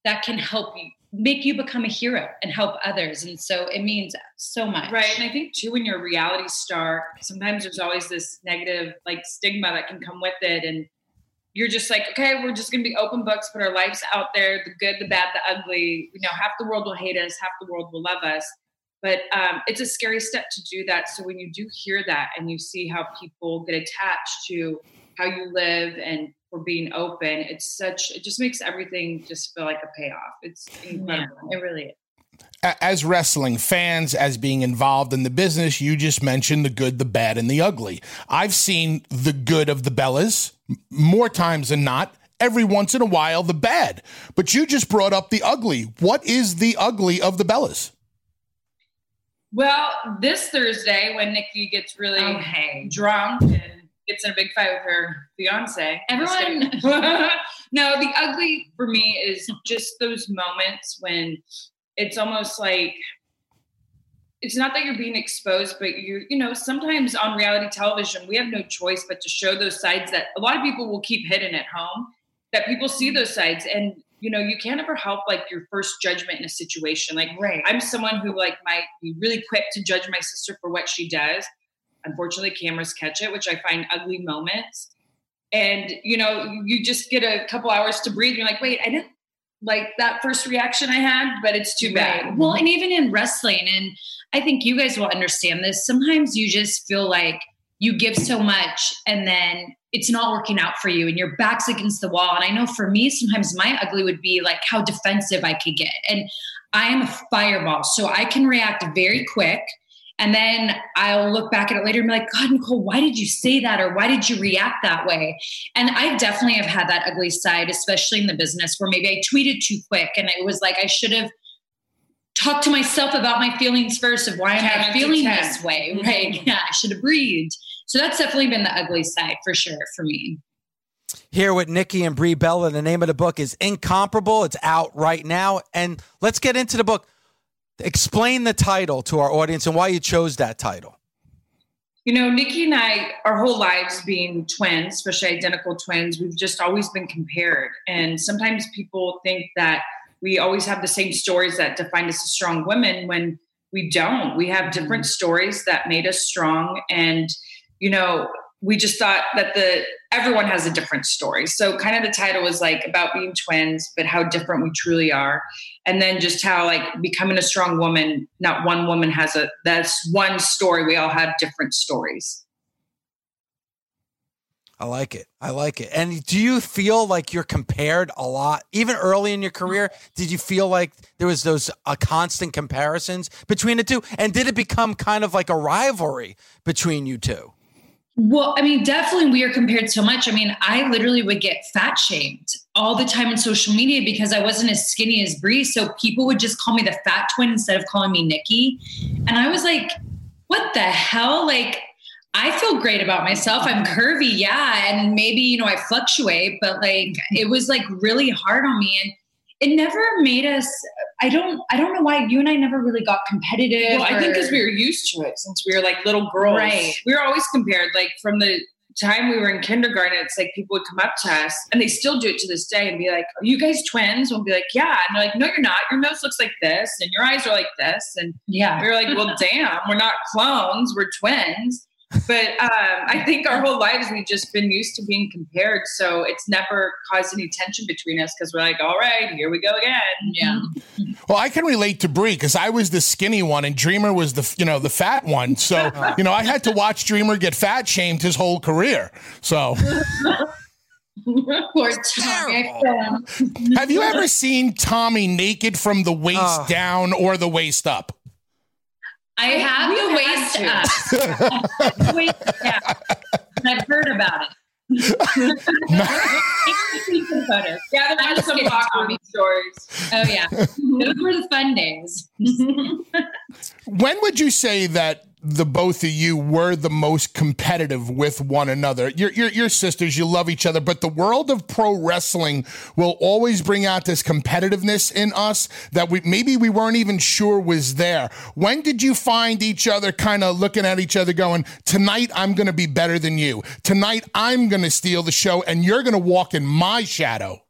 that can help you make you become a hero and help others. And so it means so much. Right. And I think too, when you're a reality star, sometimes there's always this negative like stigma that can come with it. And you're just like, okay, we're just to be open books, put our lives out there, the good, the bad, the ugly. You know, half the world will hate us, half the world will love us. But um, it's a scary step to do that. So when you do hear that and you see how people get attached to how you live and for being open, it's such, it just makes everything just feel like a payoff. It's incredible. Yeah, it really is as wrestling fans, as being involved in the business, you just mentioned the good, the bad, and the ugly. I've seen the good of the Bellas more times than not. Every once in a while, the bad. But you just brought up the ugly. What is the ugly of the Bellas? Well, this Thursday, when Nikki gets really oh, okay. drunk and gets in a big fight with her fiance, everyone. no, the ugly for me is just those moments when it's almost like it's not that you're being exposed, but you're, you know sometimes on reality television we have no choice but to show those sides that a lot of people will keep hidden at home. That people see those sides, and you know you can't ever help like your first judgment in a situation. Like right. I'm someone who like might be really quick to judge my sister for what she does. Unfortunately, cameras catch it, which I find ugly moments. And you know, you just get a couple hours to breathe. And you're like, wait, I didn't like that first reaction I had, but it's too bad. Right. Well, and even in wrestling, and I think you guys will understand this, sometimes you just feel like you give so much and then it's not working out for you and your back's against the wall. And I know for me, sometimes my ugly would be like how defensive I could get. And I am a fireball, so I can react very quick and then I'll look back at it later and be like, God, Nicole, why did you say that? Or why did you react that way? And I definitely have had that ugly side, especially in the business where maybe I tweeted too quick and it was like I should have talked to myself about my feelings first of why am I feeling this way? Mm-hmm. Right. Yeah, I should have breathed. So that's definitely been the ugly side for sure for me. Here with Nikki and Brie Bella. The name of the book is Incomparable. It's out right now. And let's get into the book. Explain the title to our audience and why you chose that title. You know, Nikki and I, our whole lives being twins, especially identical twins, we've just always been compared. And sometimes people think that we always have the same stories that define us as strong women when we don't. We have different mm-hmm. stories that made us strong. And, you know, we just thought that the everyone has a different story. So kind of the title was like about being twins, but how different we truly are. And then just how like becoming a strong woman, not one woman has a that's one story. We all have different stories. I like it. I like it. And do you feel like you're compared a lot, even early in your career? Did you feel like there was those uh, constant comparisons between the two? And did it become kind of like a rivalry between you two? Well, I mean, definitely we are compared so much. I mean, I literally would get fat shamed all the time in social media because I wasn't as skinny as Brie. So people would just call me the fat twin instead of calling me Nikki. And I was like, what the hell? Like, I feel great about myself. I'm curvy, yeah. And maybe, you know, I fluctuate, but like it was like really hard on me. And it never made us i don't i don't know why you and i never really got competitive well i think because we were used to it since we were like little girls. Right. We were always compared like from the time we were in kindergarten it's like people would come up to us and they still do it to this day and be like are you guys twins? We'll be like yeah. And they're like no you're not. Your nose looks like this and your eyes are like this. And yeah. we are like well damn we're not clones. We're twins but um, I think our whole lives we've just been used to being compared, so it's never caused any tension between us because we're like, all right, here we go again. Yeah. Well, I can relate to Brie because I was the skinny one and Dreamer was the you know the fat one. So you know I had to watch Dreamer get fat shamed his whole career. So. Poor Tommy. Have you ever seen Tommy naked from the waist oh. down or the waist up? I have the waist up. waist down. I've heard about it. yeah, there are some awkward stories. Oh yeah, those were the fun days. when would you say that the both of you were the most competitive with one another. You're, you're, you're, sisters, you love each other, but the world of pro wrestling will always bring out this competitiveness in us that we maybe we weren't even sure was there. When did you find each other kind of looking at each other going, tonight I'm going to be better than you. Tonight I'm going to steal the show and you're going to walk in my shadow?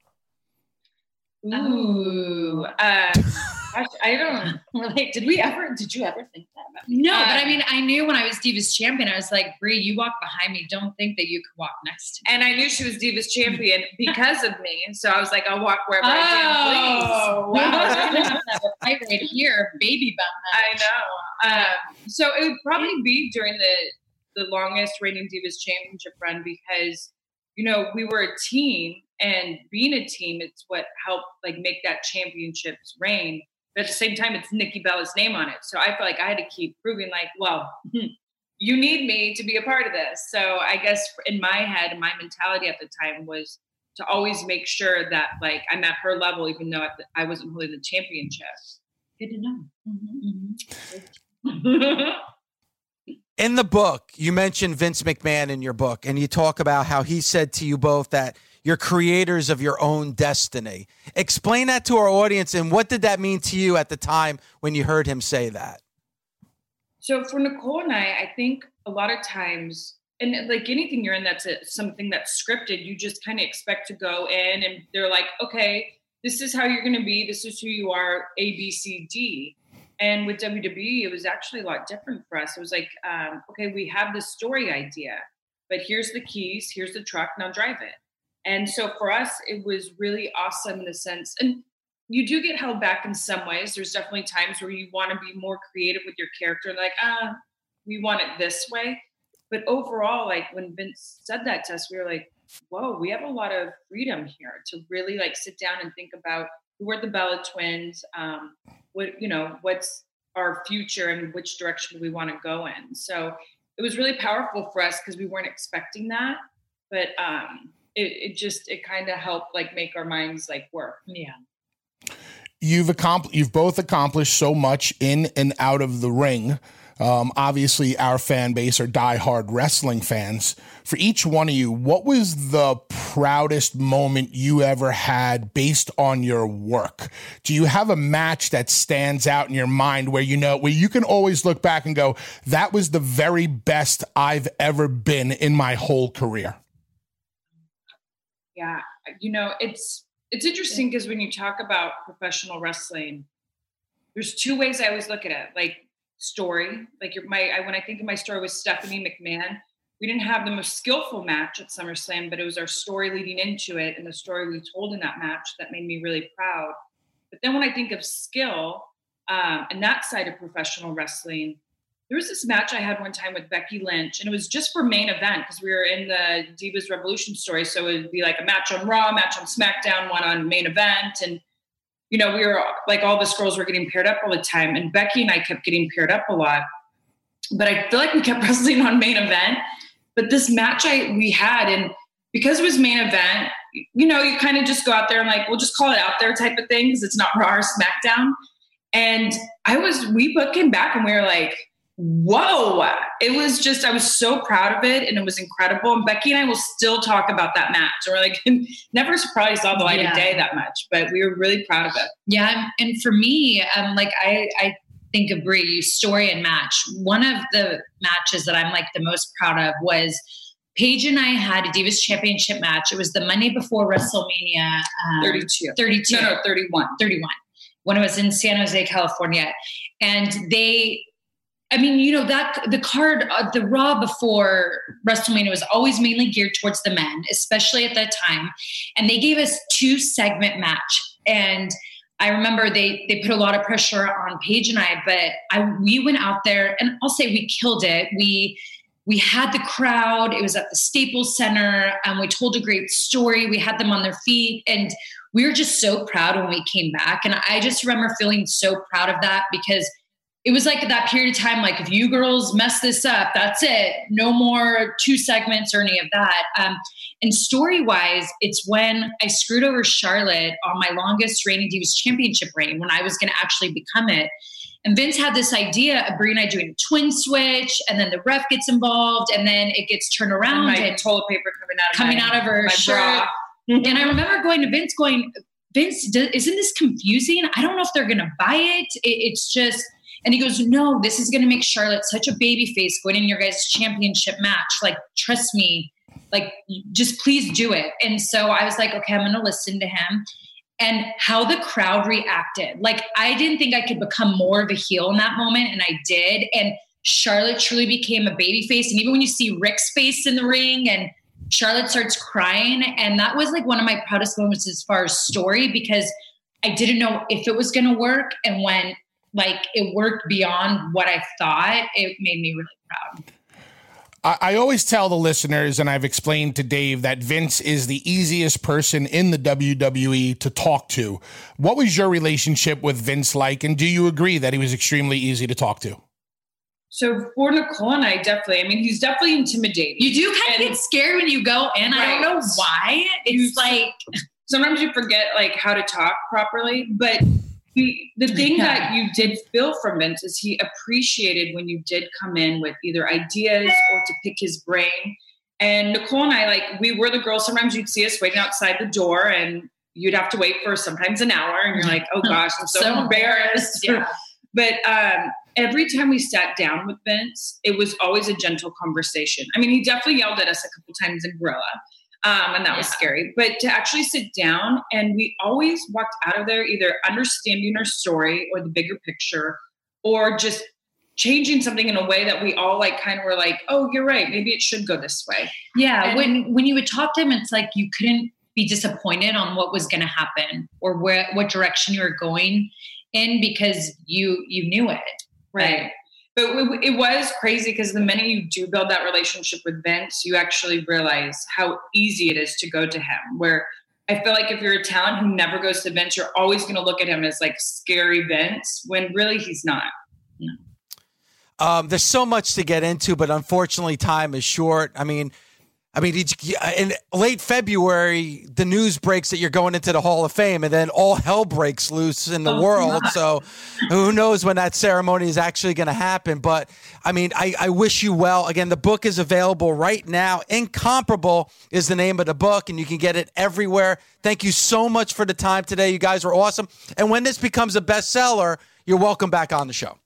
Ooh. Uh, gosh, I don't relate. Did we ever? Did you ever think that about me? No, Uh, but I mean, I knew when I was Divas champion, I was like, Brie, you walk behind me. Don't think that you could walk next to me. and I knew she was Divas champion because of me. So I was like, I'll walk wherever I Oh, can, please. wow. We're gonna have to have a fight right here, baby bump. I know. Um, so it would probably be during the the longest reigning Divas championship run because you know we were a team, and being a team, it's what helped like make that championships reign. But at the same time, it's Nikki Bella's name on it, so I felt like I had to keep proving, like, well. Hmm, you need me to be a part of this. So I guess in my head, my mentality at the time was to always make sure that like I'm at her level, even though I wasn't holding the championship. Good to know. Mm-hmm. Mm-hmm. In the book, you mentioned Vince McMahon in your book, and you talk about how he said to you both that you're creators of your own destiny. Explain that to our audience, and what did that mean to you at the time when you heard him say that? So for Nicole and I, I think a lot of times, and like anything you're in that's a, something that's scripted, you just kind of expect to go in and they're like, okay, this is how you're going to be. This is who you are, A, B, C, D. And with WWE, it was actually a lot different for us. It was like, um, okay, we have this story idea, but here's the keys, here's the truck, now drive it. And so for us, it was really awesome in the sense, and you do get held back in some ways. There's definitely times where you want to be more creative with your character, like, ah, we want it this way. But overall, like when Vince said that to us, we were like, whoa, we have a lot of freedom here to really like sit down and think about who are the Bella twins, um, what you know, what's our future and which direction we want to go in. So it was really powerful for us because we weren't expecting that, but um, it, it just it kind of helped like make our minds like work. Yeah. you've accomplished you've both accomplished so much in and out of the ring um, obviously our fan base are diehard wrestling fans for each one of you what was the proudest moment you ever had based on your work do you have a match that stands out in your mind where you know where you can always look back and go that was the very best i've ever been in my whole career Yeah, you know, it's it's interesting because when you talk about professional wrestling, there's two ways I always look at it. Like story, like your, my I, when I think of my story with Stephanie McMahon, we didn't have the most skillful match at SummerSlam, but it was our story leading into it and the story we told in that match that made me really proud. But then when I think of skill um, and that side of professional wrestling, there was this match I had one time with Becky Lynch, and it was just for main event because we were in the Divas Revolution story. So it would be like a match on Raw, match on SmackDown, one on main event. And, you know, we were like all the scrolls were getting paired up all the time. And Becky and I kept getting paired up a lot. But I feel like we kept wrestling on main event. But this match I we had, and because it was main event, you know, you kind of just go out there and like, we'll just call it out there type of thing because it's not Raw or SmackDown. And I was, we both came back and we were like, whoa it was just i was so proud of it and it was incredible and becky and i will still talk about that match and we're like never probably saw the light Yeah. of day that much but we were really proud of it Yeah, and for me, um, like I, I think of Brie story and match. One of the matches that I'm like the most proud of was Paige and I had a Divas Championship match. It was the Monday before WrestleMania. Um, 32 32. no no 31 31 when it was in San Jose, California. And they, I mean, you know, that the card, uh, the Raw before WrestleMania was always mainly geared towards the men, especially at that time. And they gave us two segment match. And I remember they they put a lot of pressure on Paige and I, but I we went out there and I'll say we killed it. We we had the crowd. It was at the Staples Center. and we told a great story. We had them on their feet, and we were just so proud when we came back. And I just remember feeling so proud of that because it was like that period of time. Like if you girls mess this up, that's it. No more two segments or any of that. Um, and story wise, it's when I screwed over Charlotte on my longest reigning Divas Championship reign when I was going to actually become it. And Vince had this idea of Brie and I doing a twin switch, and then the ref gets involved, and then it gets turned around my and toilet paper coming out of coming my- out of her shirt. and I remember going to Vince, going, Vince, isn't this confusing? I don't know if they're going to buy it. it. It's just, and he goes, No, this is going to make Charlotte such a baby face going in your guys' championship match. Like, trust me, like, just please do it. And so I was like, Okay, I'm going to listen to him. and how the crowd reacted. Like I didn't think I could become more of a heel in that moment, and I did. And Charlotte truly became a baby face. And even when you see Rick's face in the ring and Charlotte starts crying, and that was like one of my proudest moments as far as story because I didn't know if it was going to work, and when like it worked beyond what I thought, it made me really proud. I, I always tell the listeners, and I've explained to Dave that Vince is the easiest person in the WWE to talk to. What was your relationship with Vince like, and do you agree that he was extremely easy to talk to? So for Nicole and I, definitely. I mean, he's definitely intimidating. You do kind of get scared when you go in. I don't know why. It's like sometimes you forget like how to talk properly, but he, the thing Yeah. that you did feel from Vince is he appreciated when you did come in with either ideas or to pick his brain. And Nicole and I, like, we were the girls. Sometimes you'd see us waiting outside the door, and you'd have to wait for sometimes an hour, and you're like, "Oh gosh, I'm so, So embarrassed." embarrassed, yeah. but um, every time we sat down with Vince, it was always a gentle conversation. I mean, he definitely yelled at us a couple times in Gorilla, um, and that was scary. But to actually sit down and we always walked out of there either understanding our story or the bigger picture, or just changing something in a way that we all like kind of were like, oh, you're right, maybe it should go this way. Yeah, And- when when you would talk to him, it's like you couldn't be disappointed on what was going to happen or where what direction you were going in because you you knew it. Right. But it, was crazy because the minute you do build that relationship with Vince, you actually realize how easy it is to go to him. Where I feel like if you're a talent who never goes to Vince, you're always going to look at him as like scary Vince when really he's not. Um, there's so much to get into, but unfortunately, time is short. I mean, I mean, in late February, the news breaks that you're going into the Hall of Fame, and then all hell breaks loose in the Oh, world. my. So, who knows when that ceremony is actually going to happen? But I mean, I, I wish you well. Again, the book is available right now. Incomparable is the name of the book, and you can get it everywhere. Thank you so much for the time today. You guys were awesome. And when this becomes a bestseller, you're welcome back on the show.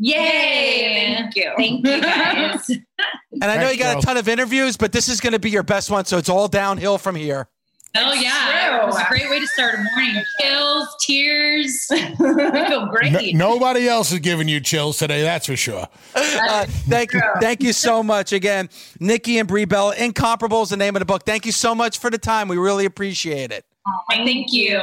Yay! Thank you. Thank you guys. And I know you got a ton of interviews, but this is going to be your best one. So it's all downhill from here. Oh yeah, true. it was a great way to start a morning. Chills, tears. I feel great. No- nobody else is giving you chills today, that's for sure. Uh, thank you. Thank you so much again. Nikki and Brie Bella, Incomparable is the name of the book. Thank you so much for the time. We really appreciate it. Thank you.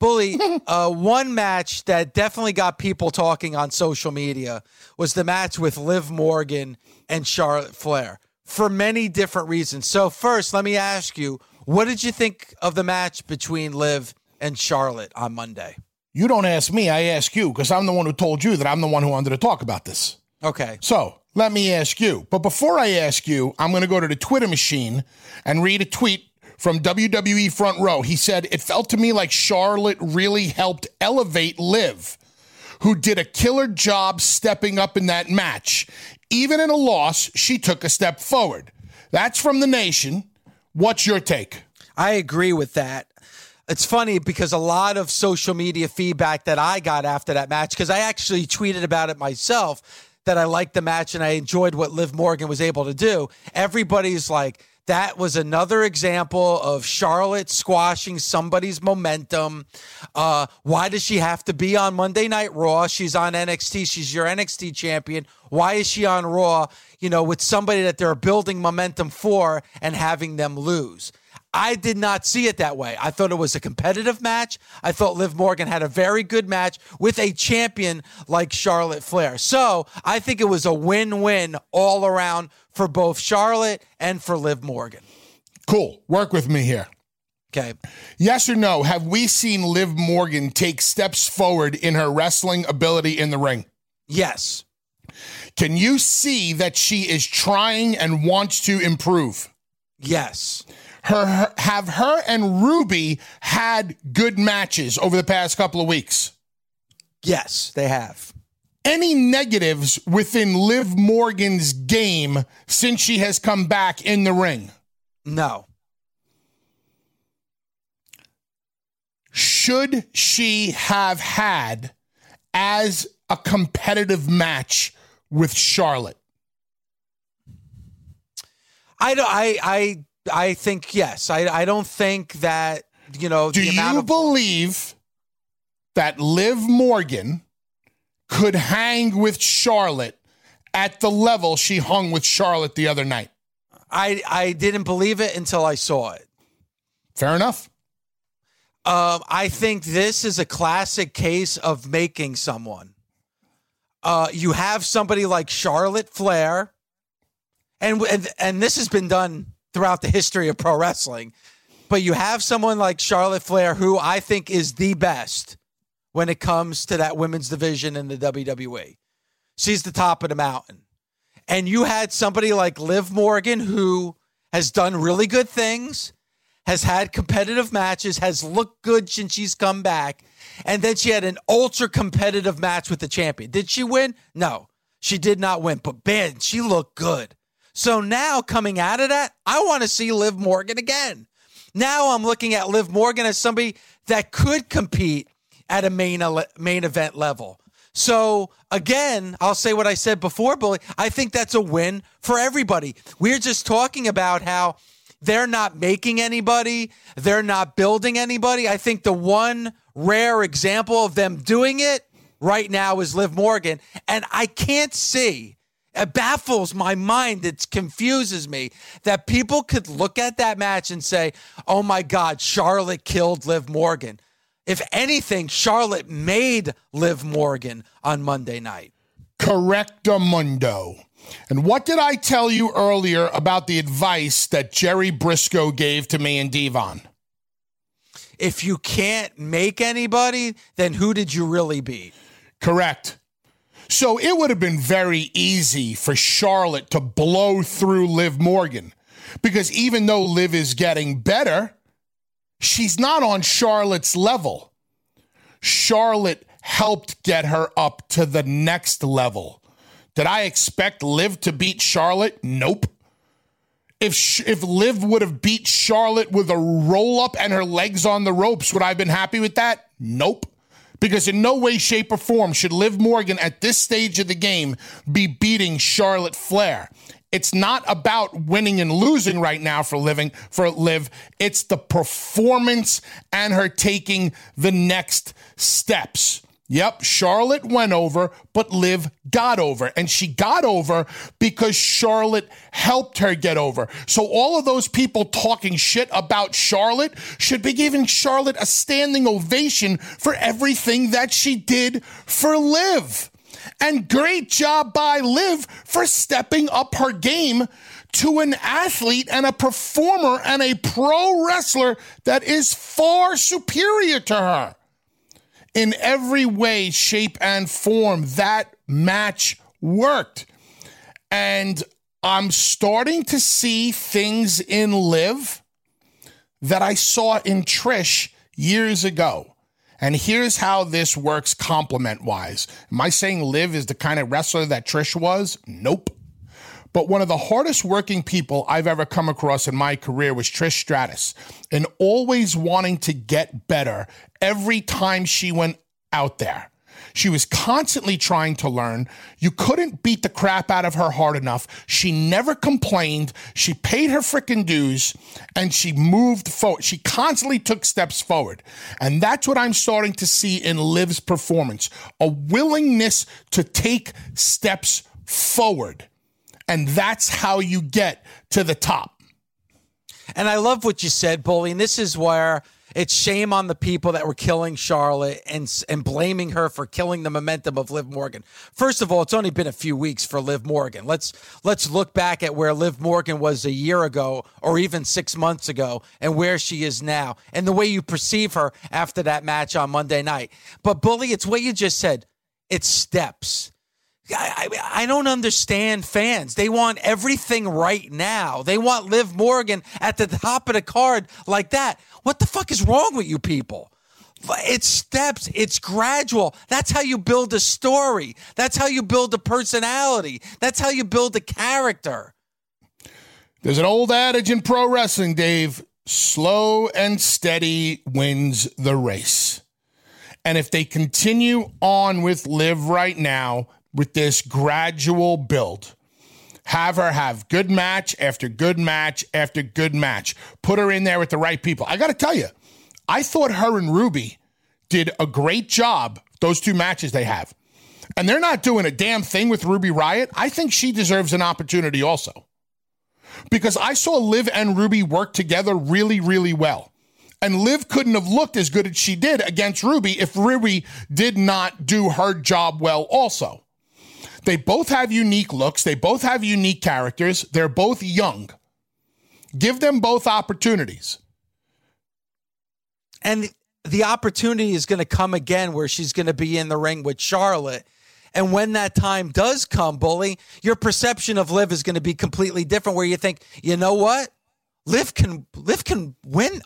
Bully, uh, one match that definitely got people talking on social media was the match with Liv Morgan and Charlotte Flair for many different reasons. So, first, let me ask you, what did you think of the match between Liv and Charlotte on Monday? You don't ask me, I ask you, because I'm the one who told you that I'm the one who wanted to talk about this. Okay. So let me ask you. But before I ask you, I'm going to go to the Twitter machine and read a tweet from WWE Front Row. He said, It felt to me like Charlotte really helped elevate Liv, who did a killer job stepping up in that match. Even in a loss, she took a step forward. That's from the nation. What's your take? I agree with that. It's funny because a lot of social media feedback that I got after that match, because I actually tweeted about it myself, that I liked the match and I enjoyed what Liv Morgan was able to do. Everybody's like, that was another example of Charlotte squashing somebody's momentum. Uh, why does she have to be on Monday Night Raw? She's on NXT. She's your NXT champion. Why is she on Raw, you know, with somebody that they're building momentum for and having them lose? I did not see it that way. I thought it was a competitive match. I thought Liv Morgan had a very good match with a champion like Charlotte Flair. So I think it was a win win all around for both Charlotte and for Liv Morgan. Cool. Work with me here. Okay. Yes or no? Have we seen Liv Morgan take steps forward in her wrestling ability in the ring? Yes. Can you see that she is trying and wants to improve? Yes. her, her have her and Ruby had good matches over the past couple of weeks? Yes, they have. Any negatives within Liv Morgan's game since she has come back in the ring? No. Should she have had as a competitive match with Charlotte? I don't. I I I think yes. I I don't think that you know. Do you of- believe that Liv Morgan could hang with Charlotte at the level she hung with Charlotte the other night? I I didn't believe it until I saw it. Fair enough. Um, I think this is a classic case of making someone. Uh, you have somebody like Charlotte Flair, and, and and this has been done throughout the history of pro wrestling. But you have someone like Charlotte Flair, who I think is the best when it comes to that women's division in the WWE. She's the top of the mountain. And you had somebody like Liv Morgan, who has done really good things, has had competitive matches, has looked good since she's come back. And then she had an ultra competitive match with the champion. Did she win? No, she did not win. But man, she looked good. So now coming out of that, I want to see Liv Morgan again. Now I'm looking at Liv Morgan as somebody that could compete at a main main event level. So again, I'll say what I said before, Bully. I think that's a win for everybody. We're just talking about how they're not making anybody, they're not building anybody. I think the one rare example of them doing it right now is Liv Morgan, and I can't see. It baffles my mind. It confuses me that people could look at that match and say, oh my God, Charlotte killed Liv Morgan. If anything, Charlotte made Liv Morgan on Monday night. Correctamundo. And what did I tell you earlier about the advice that Jerry Brisco gave to me and D-Von? If you can't make anybody, then who did you really beat? Correct. So it would have been very easy for Charlotte to blow through Liv Morgan because even though Liv is getting better, she's not on Charlotte's level. Charlotte helped get her up to the next level. Did I expect Liv to beat Charlotte? Nope. If if Liv would have beat Charlotte with a roll up and her legs on the ropes, would I have been happy with that? Nope. Because in no way, shape, or form should Liv Morgan at this stage of the game be beating Charlotte Flair. It's not about winning and losing right now for living for live. It's the performance and her taking the next steps. Yep, Charlotte went over, but Liv got over. And she got over because Charlotte helped her get over. So all of those people talking shit about Charlotte should be giving Charlotte a standing ovation for everything that she did for Liv. And great job by Liv for stepping up her game to an athlete and a performer and a pro wrestler that is far superior to her. In every way, shape, and form, that match worked. And I'm starting to see things in Liv that I saw in Trish years ago. And here's how this works compliment wise. Am I saying Liv is the kind of wrestler that Trish was? Nope. But one of the hardest working people I've ever come across in my career was Trish Stratus, and always wanting to get better every time she went out there. She was constantly trying to learn. You couldn't beat the crap out of her hard enough. She never complained. She paid her freaking dues and she moved forward. She constantly took steps forward. And that's what I'm starting to see in Liv's performance a willingness to take steps forward. And that's how you get to the top. And I love what you said, Bully. And this is where it's shame on the people that were killing Charlotte and and blaming her for killing the momentum of Liv Morgan. First of all, it's only been a few weeks for Liv Morgan. Let's let's look back at where Liv Morgan was a year ago or even 6 months ago and where she is now and the way you perceive her after that match on Monday night. But bully, it's what you just said. It's steps. I, I, don't understand fans. They want everything right now. They want Liv Morgan at the top of the card like that. What the fuck is wrong with you people? It's steps, it's gradual. That's how you build a story. That's how you build a personality. That's how you build a character. There's an old adage in pro wrestling, Dave slow and steady wins the race. And if they continue on with Liv right now with this gradual build, have her have good match after good match after good match, put her in there with the right people. I got to tell you, I thought her and Ruby did a great job, those two matches they have. And they're not doing a damn thing with Ruby Riot. I think she deserves an opportunity also. Because I saw Liv and Ruby work together really, really well. And Liv couldn't have looked as good as she did against Ruby if Ruby did not do her job well also. They both have unique looks, they both have unique characters, they're both young. Give them both opportunities. And the opportunity is going to come again where she's going to be in the ring with Charlotte. And when that time does come, Bully, your perception of Liv is going to be completely different. Where you think, you know what, Liv can Liv can win,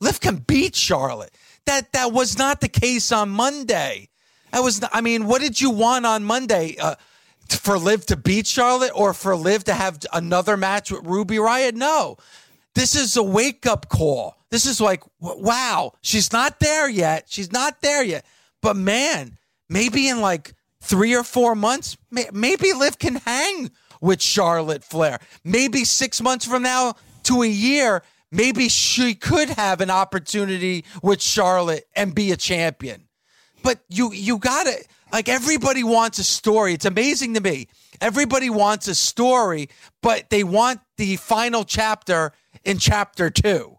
Liv can beat Charlotte. That that was not the case on Monday. That was, I mean, what did you want on Monday? Uh, for Liv to beat Charlotte or for Liv to have another match with Ruby Riott? No. This is a wake up call. This is like, wow, she's not there yet. She's not there yet. But man, maybe in like three or four months, maybe Liv can hang with Charlotte Flair. Maybe six months from now to a year, maybe she could have an opportunity with Charlotte and be a champion. But you you gotta like everybody wants a story. It's amazing to me. Everybody wants a story, but they want the final chapter in chapter two.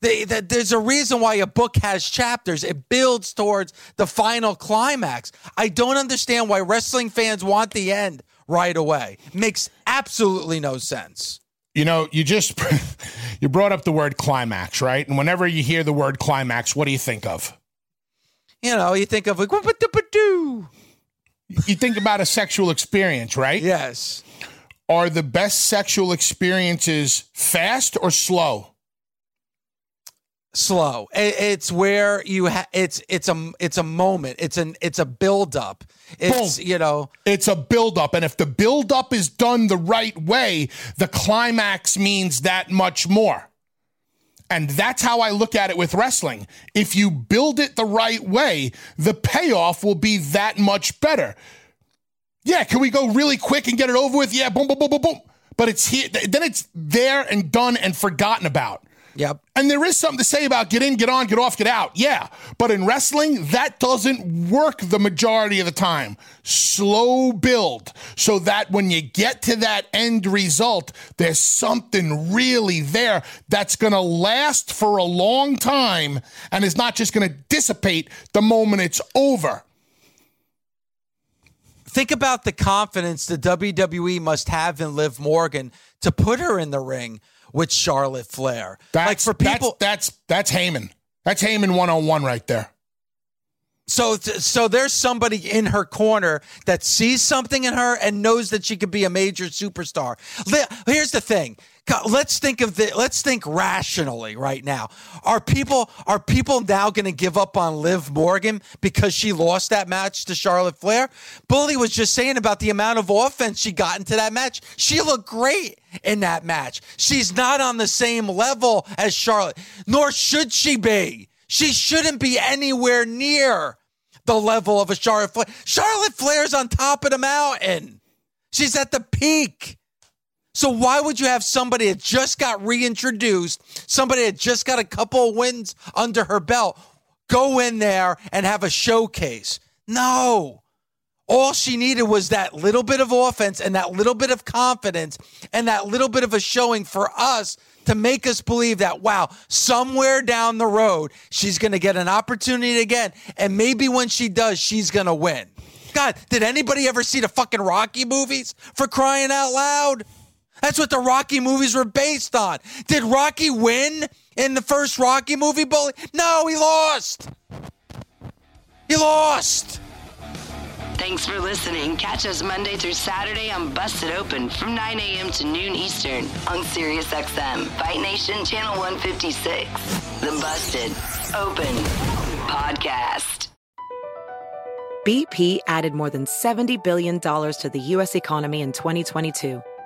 They, that there's a reason why a book has chapters. It builds towards the final climax. I don't understand why wrestling fans want the end right away. Makes absolutely no sense. You know, you just you brought up the word climax, right? And whenever you hear the word climax, what do you think of? You know, you think of like you think about a sexual experience, right? Yes. Are the best sexual experiences fast or slow? slow. It's where you ha- it's it's a it's a moment. It's an it's a build up. It's Boom. you know it's a build up, and if the build up is done the right way, the climax means that much more. And that's how I look at it with wrestling. If you build it the right way, the payoff will be that much better. Yeah, can we go really quick and get it over with? Yeah, boom, boom, boom, boom, boom. But it's here, then it's there and done and forgotten about. Yep. And there is something to say about get in, get on, get off, get out. Yeah. But in wrestling, that doesn't work the majority of the time. Slow build so that when you get to that end result, there's something really there that's going to last for a long time and is not just going to dissipate the moment it's over. Think about the confidence the WWE must have in Liv Morgan to put her in the ring with Charlotte Flair. That's, like for people, that's that's, that's Heyman. That's Heyman one on one right there. So, so there's somebody in her corner that sees something in her and knows that she could be a major superstar. Here's the thing: let's think of the let's think rationally right now. Are people are people now going to give up on Liv Morgan because she lost that match to Charlotte Flair? Bully was just saying about the amount of offense she got into that match. She looked great in that match. She's not on the same level as Charlotte, nor should she be. She shouldn't be anywhere near the level of a Charlotte Flair. Charlotte Flair's on top of the mountain. She's at the peak. So why would you have somebody that just got reintroduced, somebody that just got a couple of wins under her belt, go in there and have a showcase? No. All she needed was that little bit of offense and that little bit of confidence and that little bit of a showing for us to make us believe that, wow, somewhere down the road, she's going to get an opportunity again. And maybe when she does, she's going to win. God, did anybody ever see the fucking Rocky movies for crying out loud? That's what the Rocky movies were based on. Did Rocky win in the first Rocky movie, Bully? No, he lost. He lost. Thanks for listening. Catch us Monday through Saturday on Busted Open from 9 a.m. to noon Eastern on SiriusXM, Fight Nation Channel 156. The Busted Open Podcast. BP added more than $70 billion to the U.S. economy in 2022